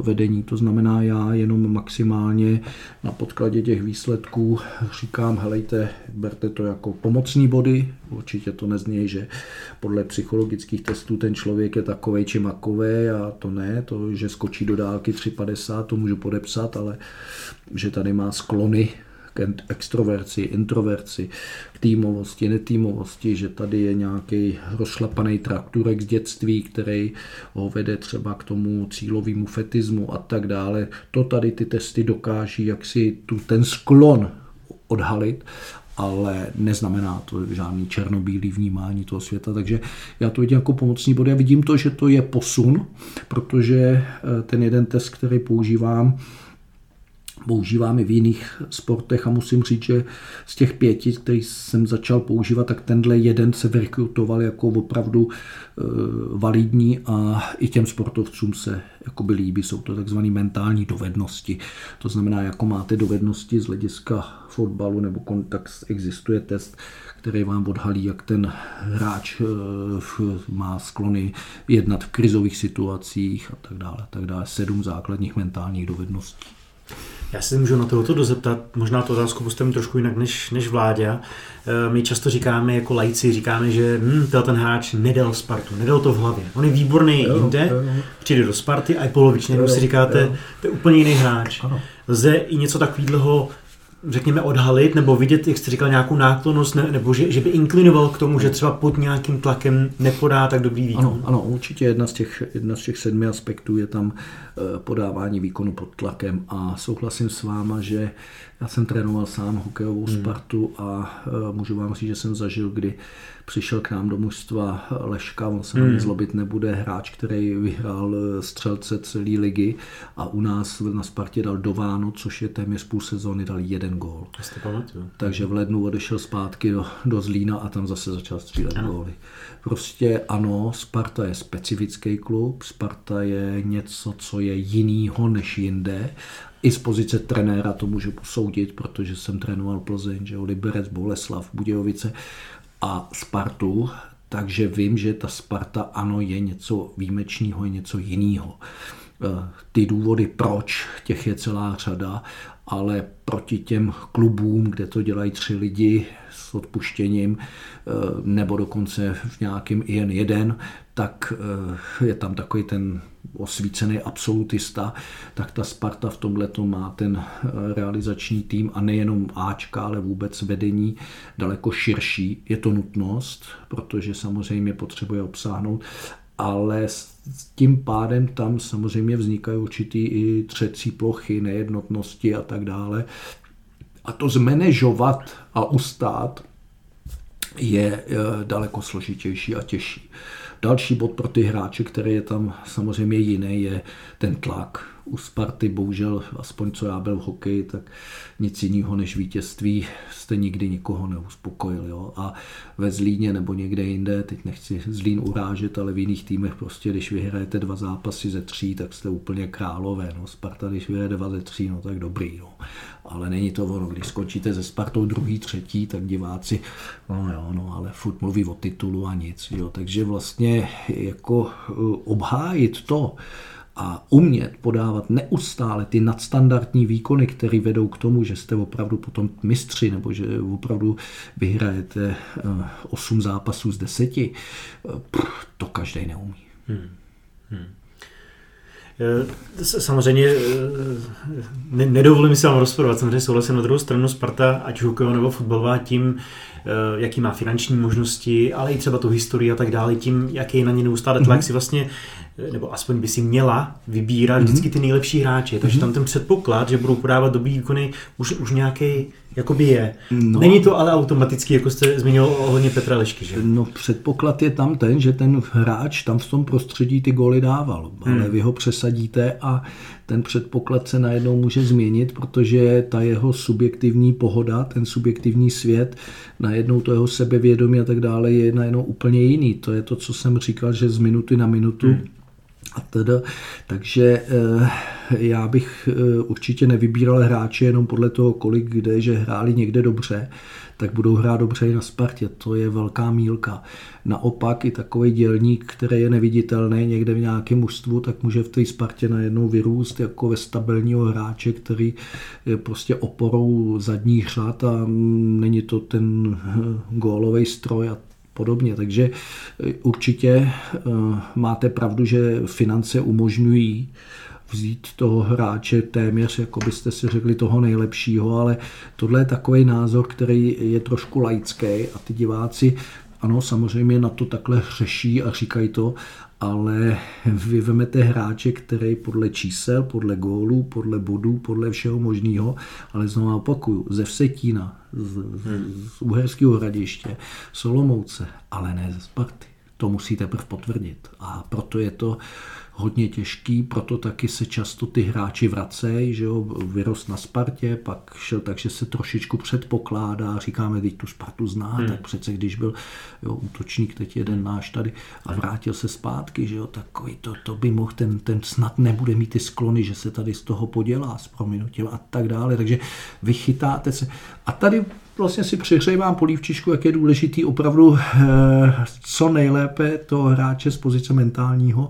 vedení. To znamená, já jenom maximálně na podkladě těch výsledků říkám, helejte, berte to jako pomocní body, určitě to nezní, že podle psychologických testů ten člověk je takovej či makový a to ne, to, že skočí do dálky 3,50, to můžu podepsat, ale že tady má sklony k extroverci, introverci, k týmovosti, netýmovosti, že tady je nějaký rozšlapaný trakturek z dětství, který ho vede třeba k tomu cílovému fetismu a tak dále. To tady ty testy dokáží jak si tu, ten sklon odhalit ale neznamená to žádný černobílý vnímání toho světa, takže já to vidím jako pomocný bod. Já vidím to, že to je posun, protože eh, ten jeden test, který používám, používám i v jiných sportech a musím říct, že z těch pěti, který jsem začal používat, tak tenhle jeden se vykrutoval jako opravdu e, validní a i těm sportovcům se jakoby líbí. Jsou to takzvané mentální dovednosti. To znamená, jako máte dovednosti z hlediska fotbalu nebo tak existuje test, který vám odhalí, jak ten hráč e, má sklony jednat v krizových situacích a tak dále. tak dále. Sedm základních mentálních dovedností. Já si můžu na tohoto dozeptat, možná to otázku postavím trošku jinak než, než vládě. Eh, my často říkáme jako lajci, říkáme, že hm, ten hráč nedal Spartu, nedal to v hlavě. On je výborný jo, jinde, jo. přijde do Sparty a je polovičně, si říkáte, jo. to je úplně jiný hráč. Ano. Lze i něco takového řekněme, odhalit nebo vidět, jak jste říkal, nějakou náklonost, ne, nebo že, že by inklinoval k tomu, že třeba pod nějakým tlakem nepodá tak dobrý výkon? Ano, ano určitě jedna z, těch, jedna z těch sedmi aspektů je tam eh, podávání výkonu pod tlakem a souhlasím s váma, že já jsem trénoval sám hokejovou hmm. Spartu a eh, můžu vám říct, že jsem zažil, kdy přišel k nám do mužstva Leška, on se hmm. zlobit nebude, hráč, který vyhrál eh, střelce celé ligy a u nás na Spartě dal do Vánu, což je téměř půl sezóny, dal jeden gól. Takže v lednu odešel zpátky do, do Zlína a tam zase začal střílet ano. góly. Prostě ano, Sparta je specifický klub, Sparta je něco, co je jinýho než jinde i z pozice trenéra to můžu posoudit, protože jsem trénoval Plzeň, že Liberec, Boleslav, Budějovice a Spartu, takže vím, že ta Sparta ano je něco výjimečného, je něco jiného. Eh, ty důvody proč, těch je celá řada, ale proti těm klubům, kde to dělají tři lidi s odpuštěním, eh, nebo dokonce v nějakém jen jeden, tak eh, je tam takový ten osvícený absolutista, tak ta Sparta v tomhle má ten eh, realizační tým a nejenom Ačka, ale vůbec vedení daleko širší. Je to nutnost, protože samozřejmě potřebuje obsáhnout, ale s tím pádem tam samozřejmě vznikají určitý i třecí plochy, nejednotnosti a tak dále. A to zmanežovat a ustát je eh, daleko složitější a těžší. Další bod pro ty hráče, který je tam samozřejmě jiný, je ten tlak. U Sparty bohužel, aspoň co já byl v hokeji, tak nic jiného než vítězství jste nikdy nikoho neuspokojil. Jo? A ve Zlíně nebo někde jinde, teď nechci Zlín urážet, ale v jiných týmech prostě, když vyhrajete dva zápasy ze tří, tak jste úplně králové. No. Sparta, když vyhraje dva ze tří, no tak dobrý. No. Ale není to ono, když skončíte ze Spartou druhý, třetí, tak diváci, no jo, no, ale furt mluví o titulu a nic. Jo. Takže vlastně jako eh, obhájit to, a umět podávat neustále ty nadstandardní výkony, které vedou k tomu, že jste opravdu potom mistři, nebo že opravdu vyhrajete 8 eh, zápasů z 10, eh, to každý neumí. Hmm. Hmm. Eh, samozřejmě nedovolím si vám rozporovat, samozřejmě souhlasím na druhou stranu Sparta, ať hokejová nebo fotbalová, tím, jaký má finanční možnosti, ale i třeba tu historii a tak dále, tím, jaký je na ně neustále tlak, mm-hmm. si vlastně nebo aspoň by si měla vybírat mm-hmm. vždycky ty nejlepší hráče. Takže mm-hmm. tam ten předpoklad, že budou podávat dobrý výkony, už, už nějaký jakoby je. No. Není to ale automaticky, jako jste zmínil ohledně Petra Lešky, že? No předpoklad je tam ten, že ten hráč tam v tom prostředí ty góly dával, hmm. ale vy ho přesadíte a ten předpoklad se najednou může změnit, protože ta jeho subjektivní pohoda, ten subjektivní svět, najednou to jeho sebevědomí a tak dále je najednou úplně jiný. To je to, co jsem říkal, že z minuty na minutu hmm a teda, takže eh, já bych eh, určitě nevybíral hráče jenom podle toho, kolik kde, že hráli někde dobře, tak budou hrát dobře i na Spartě. To je velká mílka. Naopak i takový dělník, který je neviditelný někde v nějakém mužstvu, tak může v té Spartě najednou vyrůst jako ve stabilního hráče, který je prostě oporou zadních řad a není to ten eh, gólový stroj a podobně. Takže eh, určitě eh, máte pravdu, že finance umožňují vzít toho hráče téměř, jako byste si řekli, toho nejlepšího, ale tohle je takový názor, který je trošku laický a ty diváci ano, samozřejmě na to takhle řeší a říkají to, ale vy vemete hráče, který podle čísel, podle gólů, podle bodů, podle všeho možného, ale znovu opakuju, ze Vsetína, z, z Uherského hradiště, Solomouce, ale ne ze Sparty. To musíte prv potvrdit. A proto je to hodně těžký, proto taky se často ty hráči vracejí, že jo, vyrost na Spartě, pak šel takže se trošičku předpokládá, říkáme, teď tu Spartu zná, hmm. tak přece když byl jo, útočník, teď jeden náš tady a vrátil se zpátky, že jo, takový to, to by mohl, ten, ten snad nebude mít ty sklony, že se tady z toho podělá s prominutím a tak dále, takže vy chytáte se. A tady vlastně si přihřejvám polívčičku, jak je důležitý opravdu eh, co nejlépe to hráče z pozice mentálního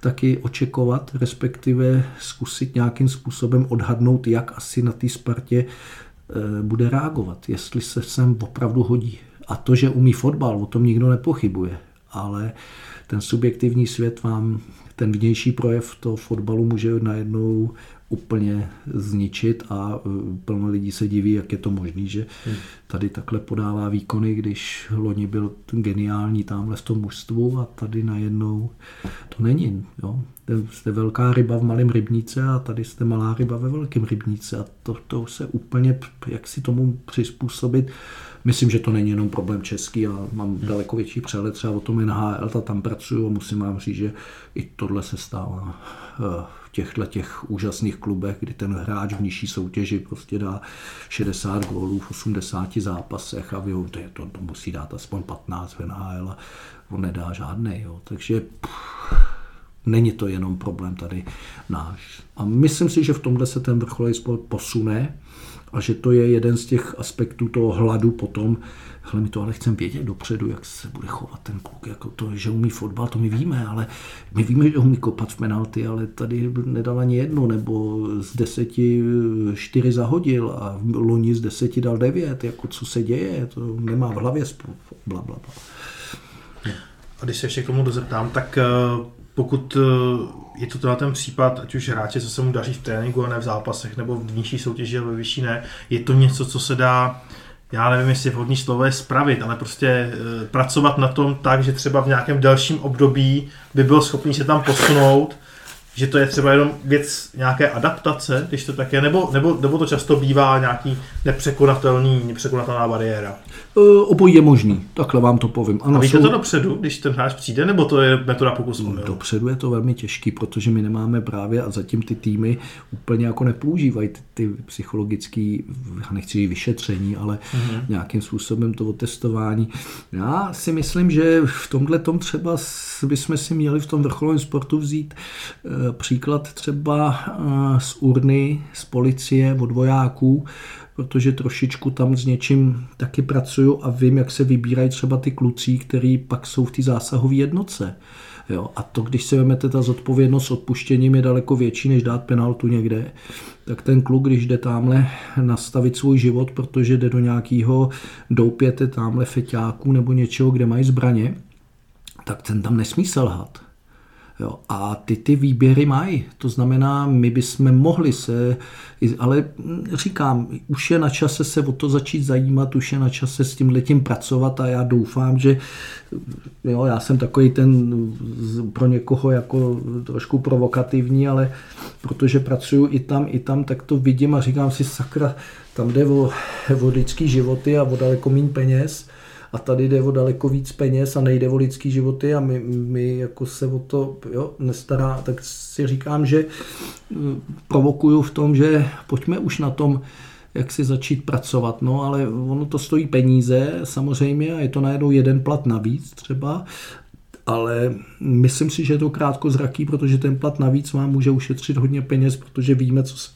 taky očekovat, respektive zkusit nějakým způsobem odhadnout, jak asi na té Spartě eh, bude reagovat, jestli se sem opravdu hodí. A to, že umí fotbal, o tom nikdo nepochybuje, ale ten subjektivní svět vám, ten vnější projev toho fotbalu může najednou úplně zničit a e, plno lidí se diví, jak je to možné, že hmm. tady takhle podává výkony, když loni byl geniální tamhle v tom mužstvu a tady najednou to není. Jo. Jste velká ryba v malém rybníce a tady jste malá ryba ve velkém rybníce a to, to se úplně, jak si tomu přizpůsobit, Myslím, že to není jenom problém český, ale mám hmm. daleko větší přehled třeba o tom NHL, ta tam pracuju a musím vám říct, že i tohle se stává e, těchto těch úžasných klubech, kdy ten hráč v nižší soutěži prostě dá 60 gólů v 80 zápasech a vy, to, je, to, to musí dát aspoň 15 v NHL a on nedá žádný. Jo. Takže pff, není to jenom problém tady náš. A myslím si, že v tomhle se ten vrcholový sport posune a že to je jeden z těch aspektů toho hladu potom, hele, my to ale chceme vědět dopředu, jak se bude chovat ten kluk, jako to, že umí fotbal, to my víme, ale my víme, že umí kopat v penalty, ale tady nedal ani jedno, nebo z deseti čtyři zahodil a v loni z deseti dal devět, jako co se děje, to nemá v hlavě bla, bla, bla. A když se ještě k tomu dozeptám, tak eh, pokud eh, je to teda ten případ, ať už hráče, co se mu daří v tréninku a ne v zápasech, nebo v nižší soutěži a ve vyšší ne, je to něco, co se dá já nevím, jestli vhodný slovo je spravit, ale prostě e, pracovat na tom tak, že třeba v nějakém dalším období by byl schopný se tam posunout, že to je třeba jenom věc nějaké adaptace, když to tak je, nebo, nebo, nebo to často bývá nějaký nepřekonatelný, nepřekonatelná bariéra? E, obojí je možný, takhle vám to povím. Ano, A víte jsou... to dopředu, když ten hráč přijde, nebo to je metoda pokusu? Dopředu je to velmi těžký, protože my nemáme právě a zatím ty týmy úplně jako nepoužívají ty, ty psychologické, nechci říct vyšetření, ale mm-hmm. nějakým způsobem to otestování. Já si myslím, že v tomhle tom třeba bychom si měli v tom vrcholovém sportu vzít e, příklad třeba e, z urny, z policie, od vojáků, protože trošičku tam s něčím taky pracuju a vím, jak se vybírají třeba ty kluci, který pak jsou v té zásahové jednotce. Jo, a to, když si vezmete, ta zodpovědnost s odpuštěním je daleko větší, než dát penaltu někde, tak ten kluk, když jde tamhle nastavit svůj život, protože jde do nějakého doupěte tamhle feťáků nebo něčeho, kde mají zbraně, tak ten tam nesmí selhat. Jo, a ty ty výběry mají. To znamená, my bychom mohli se, ale říkám, už je na čase se o to začít zajímat, už je na čase s tím letím pracovat a já doufám, že jo, já jsem takový ten pro někoho jako trošku provokativní, ale protože pracuju i tam, i tam, tak to vidím a říkám si, sakra, tam jde o, o lidský životy a o daleko méně peněz a tady jde o daleko víc peněz a nejde o lidský životy a my, my jako se o to jo, nestará, tak si říkám, že mm, provokuju v tom, že pojďme už na tom jak si začít pracovat, no ale ono to stojí peníze samozřejmě a je to najednou jeden plat navíc třeba, ale myslím si, že je to krátkozraký, protože ten plat navíc vám může ušetřit hodně peněz, protože víme, co se,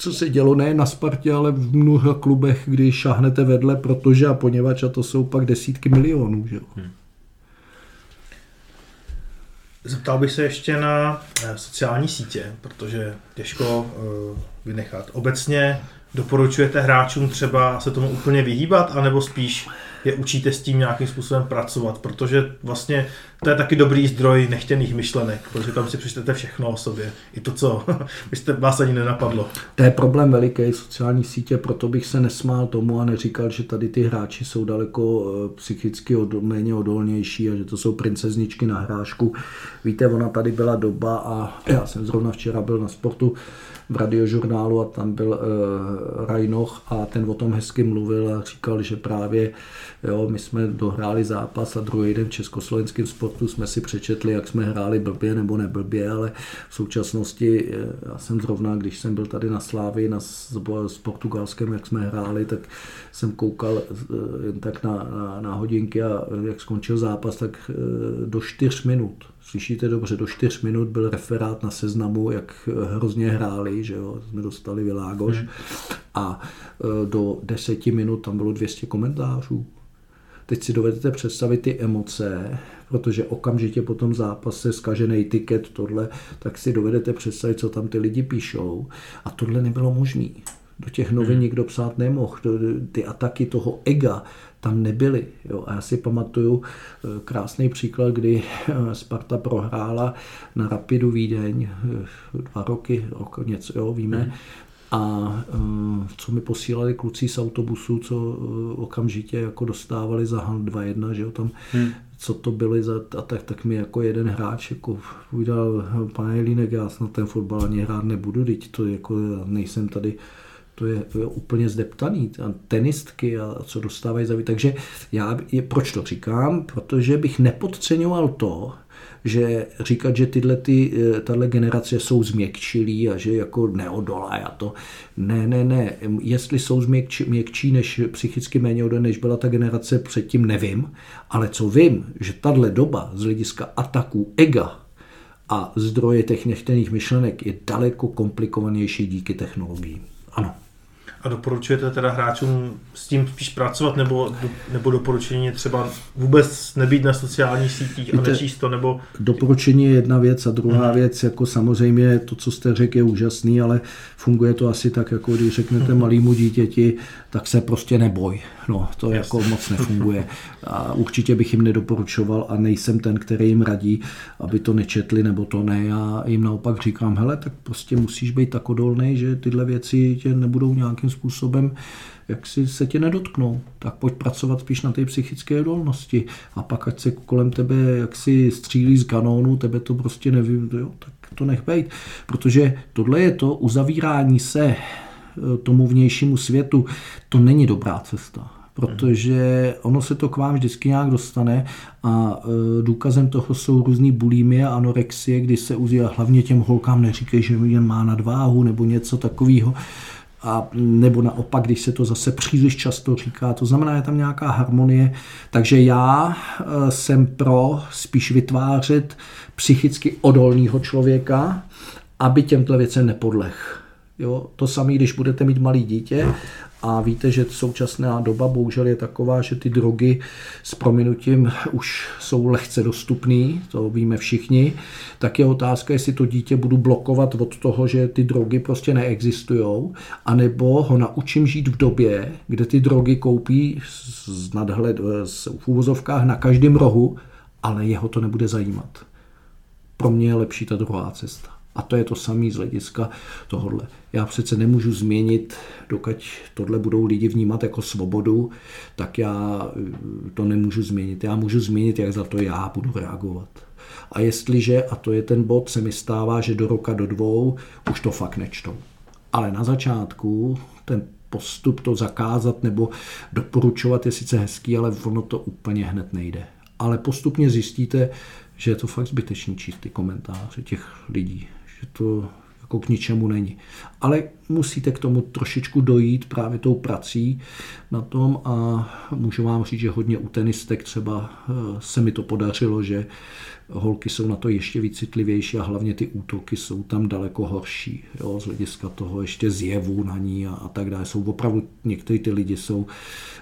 co se dělo ne na Spartě, ale v mnoha klubech, kdy šáhnete vedle, protože a poněvadž a to jsou pak desítky milionů. Že? Hmm. Zeptal bych se ještě na eh, sociální sítě, protože těžko uh, vynechat. Obecně doporučujete hráčům třeba se tomu úplně vyhýbat, anebo spíš je učíte s tím nějakým způsobem pracovat, protože vlastně to je taky dobrý zdroj nechtěných myšlenek, protože tam si přečtete všechno o sobě, i to, co byste vás ani nenapadlo. To je problém veliký sociální sítě, proto bych se nesmál tomu a neříkal, že tady ty hráči jsou daleko eh, psychicky od, méně odolnější a že to jsou princezničky na hrášku. Víte, ona tady byla doba a já jsem zrovna včera byl na sportu, v radiožurnálu a tam byl uh, Rajnoch a ten o tom hezky mluvil a říkal, že právě jo, my jsme dohráli zápas a druhý den v československém sportu jsme si přečetli, jak jsme hráli blbě nebo neblbě, ale v současnosti, eh, já jsem zrovna, když jsem byl tady na Slávii, na, s Portugalskem, jak jsme hráli, tak jsem koukal uh, jen tak na, na, na hodinky a jak skončil zápas, tak do čtyř minut slyšíte dobře, do čtyř minut byl referát na seznamu, jak hrozně hráli, že jo, jsme dostali Világoš hmm. a do deseti minut tam bylo 200 komentářů. Teď si dovedete představit ty emoce, protože okamžitě po tom zápase zkažený tiket, tohle, tak si dovedete představit, co tam ty lidi píšou. A tohle nebylo možné. Do těch novin hmm. nikdo psát nemohl. Ty ataky toho ega tam nebyly. Jo. A já si pamatuju eh, krásný příklad, kdy eh, Sparta prohrála na Rapidu Vídeň eh, dva roky, rok něco, jo, víme. Mm. A co mi posílali kluci z autobusu, co okamžitě jako dostávali za Han 2-1, že jo, tam hmm co to byly za, a tak, tak mi jako jeden hráč jako udělal, pane Jelínek, já snad ten fotbal ani hrát nebudu, teď to jako nejsem tady to je, to je úplně zdeptaný. A tenistky a co dostávají za Takže já, je, proč to říkám? Protože bych nepodceňoval to, že říkat, že tyhle ty, eh, tahle generace jsou změkčilí a že jako neodolá a to. Ne, ne, ne. Jestli jsou změkčí, měkčí než psychicky méně odolné, než byla ta generace předtím, nevím. Ale co vím, že tahle doba z hlediska ataků ega a zdroje těch nechtěných myšlenek je daleko komplikovanější díky technologiím. Ano. A doporučujete teda hráčům s tím spíš pracovat, nebo, nebo doporučení třeba vůbec nebýt na sociálních sítích Víte, a nečíst to, nebo... Doporučení je jedna věc a druhá hmm. věc, jako samozřejmě to, co jste řekl, je úžasný, ale funguje to asi tak, jako když řeknete hmm. malýmu dítěti, tak se prostě neboj. No, to Jasně. jako moc nefunguje. A určitě bych jim nedoporučoval a nejsem ten, který jim radí, aby to nečetli nebo to ne. Já jim naopak říkám, hele, tak prostě musíš být tak odolný, že tyhle věci tě nebudou nějakým způsobem jak si se tě nedotknou, tak pojď pracovat spíš na té psychické odolnosti. A pak ať se kolem tebe jak si střílí z kanónu, tebe to prostě nevím, jo, tak to nech být, protože tohle je to uzavírání se eh, tomu vnějšímu světu, to není dobrá cesta protože ono se to k vám vždycky nějak dostane a e, důkazem toho jsou různý bulímie a anorexie, kdy se uzí, hlavně těm holkám neříkej, že jen má nadváhu nebo něco takového, a nebo naopak, když se to zase příliš často říká, to znamená, je tam nějaká harmonie. Takže já e, jsem pro spíš vytvářet psychicky odolného člověka, aby těmto věcem nepodlech. Jo, to samé, když budete mít malý dítě a víte, že současná doba bohužel je taková, že ty drogy s prominutím už jsou lehce dostupné, to víme všichni, tak je otázka, jestli to dítě budu blokovat od toho, že ty drogy prostě neexistují, anebo ho naučím žít v době, kde ty drogy koupí z nadhled, v úvozovkách na každém rohu, ale jeho to nebude zajímat. Pro mě je lepší ta druhá cesta. A to je to samé z hlediska tohohle. Já přece nemůžu změnit, dokud tohle budou lidi vnímat jako svobodu, tak já eh, to nemůžu změnit. Já můžu změnit, jak za to já budu reagovat. A jestliže, a to je ten bod, se mi stává, že do roka, do dvou už to fakt nečtou. Ale na začátku ten postup to zakázat nebo doporučovat je sice hezký, ale ono to úplně hned nejde. Ale postupně zjistíte, že je to fakt zbytečný číst ty komentáře těch lidí, že to jako k ničemu není. Ale musíte k tomu trošičku dojít právě tou prací na tom a můžu vám říct, že hodně u tenistek třeba eh, se mi to podařilo, že holky jsou na to ještě víc citlivější a hlavně ty útoky jsou tam daleko horší, jo, z hlediska toho ještě zjevu na ní a, a tak dále. Jsou opravdu, někteří ty lidi jsou,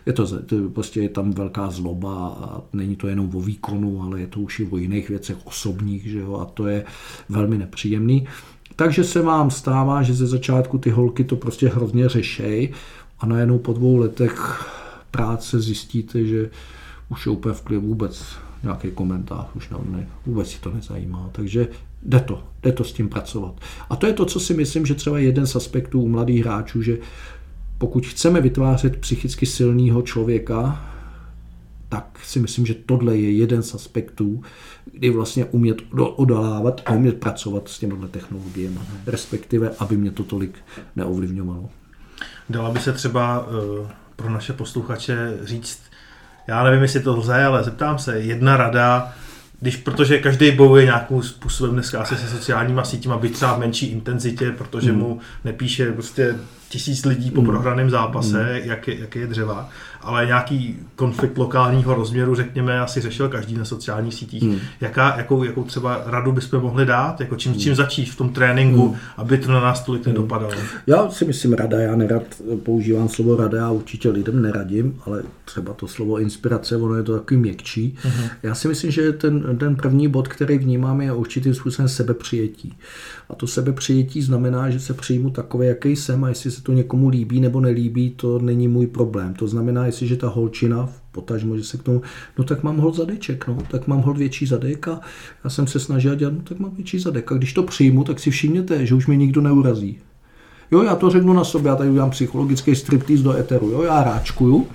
je to, to, prostě je tam velká zloba a není to jenom o výkonu, ale je to už i o jiných věcech osobních, že jo, a to je velmi nepříjemný. Takže se vám stává, že ze začátku ty holky to prostě hrozně řešej a najednou po dvou letech práce zjistíte, že už je úplně v vůbec nějaký komentář, už ne, ne, vůbec si to nezajímá. Takže jde to, jde to s tím pracovat. A to je to, co si myslím, že třeba jeden z aspektů u mladých hráčů, že pokud chceme vytvářet psychicky silného člověka, tak si myslím, že tohle je jeden z aspektů, kdy vlastně umět odolávat a umět pracovat s těmihle technologiemi, respektive, aby mě to tolik neovlivňovalo. Dala by se třeba uh, pro naše posluchače říct, já nevím, jestli to lze, ale zeptám se, jedna rada, když, protože každý bojuje nějakým způsobem dneska asi se sociálníma sítěma, být třeba v menší intenzitě, protože hmm. mu nepíše prostě tisíc lidí po hmm. prohraném zápase, hmm. jak, je, jak je dřeva, ale nějaký konflikt lokálního rozměru, řekněme, asi řešil každý na sociálních sítích. Hmm. Jaká, jakou, jakou třeba radu bychom mohli dát, jako čím, čím začít v tom tréninku, hmm. aby to na nás tolik hmm. nedopadalo? Já si myslím rada, já nerad používám slovo rada, já určitě lidem neradím, ale třeba to slovo inspirace, ono je to takový měkčí. Hmm. Já si myslím, že ten, ten první bod, který vnímám, je určitým způsobem sebepřijetí. A to sebepřijetí znamená, že se přijmu takové, jaký jsem a jestli se to někomu líbí nebo nelíbí, to není můj problém. To znamená, jestliže ta holčina, potažmo, že se k tomu, no tak mám hod zadeček, no, tak mám hod větší zadek a já jsem se snažil dělat, no tak mám větší zadek. A když to přijmu, tak si všimněte, že už mě nikdo neurazí. Jo, já to řeknu na sobě, já tady udělám psychologický striptease do eteru, jo, já ráčkuju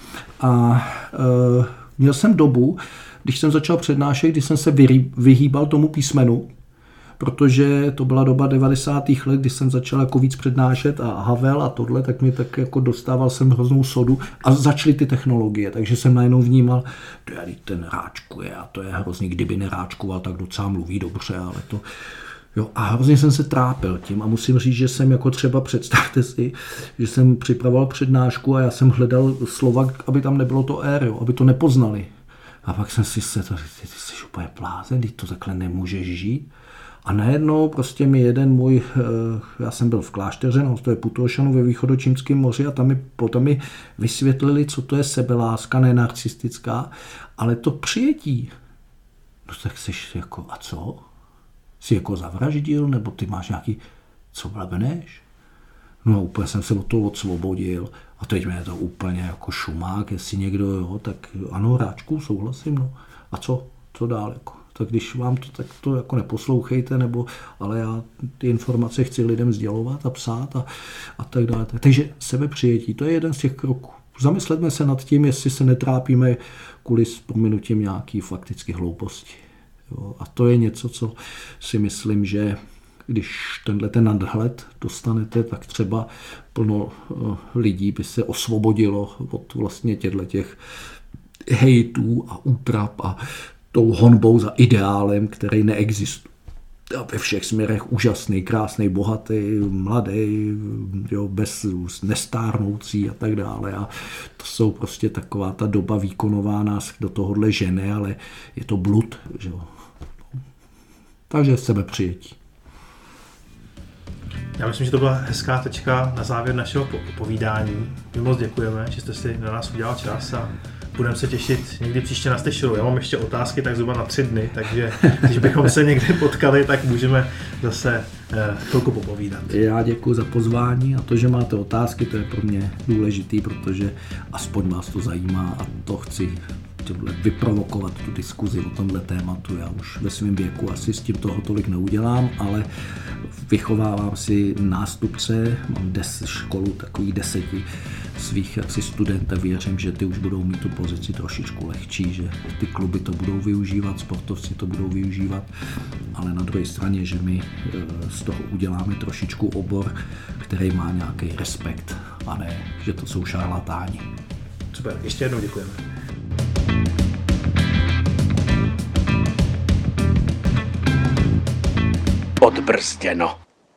a e, měl jsem dobu, když jsem začal přednášet, když jsem se vyhýbal tomu písmenu, protože to byla doba 90. let, kdy jsem začal jako víc přednášet a Havel a tohle, tak mi tak jako dostával jsem hroznou sodu a začaly ty technologie, takže jsem najednou vnímal, to je ten ráčkuje a to je hrozný, kdyby neráčkoval, tak docela mluví dobře, ale to, Jo, a hrozně jsem se trápil tím a musím říct, že jsem jako třeba, představte si, že jsem připravoval přednášku a já jsem hledal slova, aby tam nebylo to R, jo, aby to nepoznali. A pak jsem si se to, ty, ty jsi úplně blázen, ty to takhle nemůžeš žít. A najednou prostě mi jeden můj, eh, já jsem byl v klášteře, no to je Putošanu ve východočínském moři a tam mi, potom mi vysvětlili, co to je sebeláska, ne narcistická, ale to přijetí. No tak jsi jako, a co? Jsi jako zavraždil, nebo ty máš nějaký, co blbeneš? No úplně jsem se od toho odsvobodil a teď mě je to úplně jako šumák, jestli někdo, jo, tak ano, ráčku, souhlasím, no. A co? Co dál, jako? Tak když vám to, tak to jako neposlouchejte, nebo, ale já ty informace chci lidem sdělovat a psát a, a tak dále. Takže sebepřijetí, to je jeden z těch kroků. Zamysleme se nad tím, jestli se netrápíme kvůli s prominutím nějaký fakticky hlouposti. Jo, a to je něco, co si myslím, že když tenhle ten nadhled dostanete, tak třeba plno eh, lidí by se osvobodilo od vlastně těchto těch hejtů a útrap a tou honbou za ideálem, který neexistuje a ve všech směrech úžasný, krásný, bohatý, mladý, jo, bez nestárnoucí a tak dále. A to jsou prostě taková ta doba výkonová nás do tohohle žene, ale je to blud. Že jo. Takže přijetí. Já myslím, že to byla hezká tečka na závěr našeho povídání. My moc děkujeme, že jste si na nás udělal čas a budeme se těšit někdy příště na Stešoru. Já mám ještě otázky tak zhruba na tři dny, takže když bychom se někdy potkali, tak můžeme zase eh, chvilku popovídat. Já děkuji za pozvání a to, že máte otázky, to je pro mě důležitý, protože aspoň vás to zajímá a to chci vyprovokovat tu diskuzi o tomhle tématu. Já už ve svém věku asi s tím toho tolik neudělám, ale vychovávám si nástupce, mám des, školu takových deseti svých jaksi studenta, věřím, že ty už budou mít tu pozici trošičku lehčí, že ty kluby to budou využívat, sportovci to budou využívat, ale na druhé straně, že my e, z toho uděláme trošičku obor, který má nějaký respekt, a ne, že to jsou šarlatáni. Super, ještě jednou děkujeme. Odbrzděno.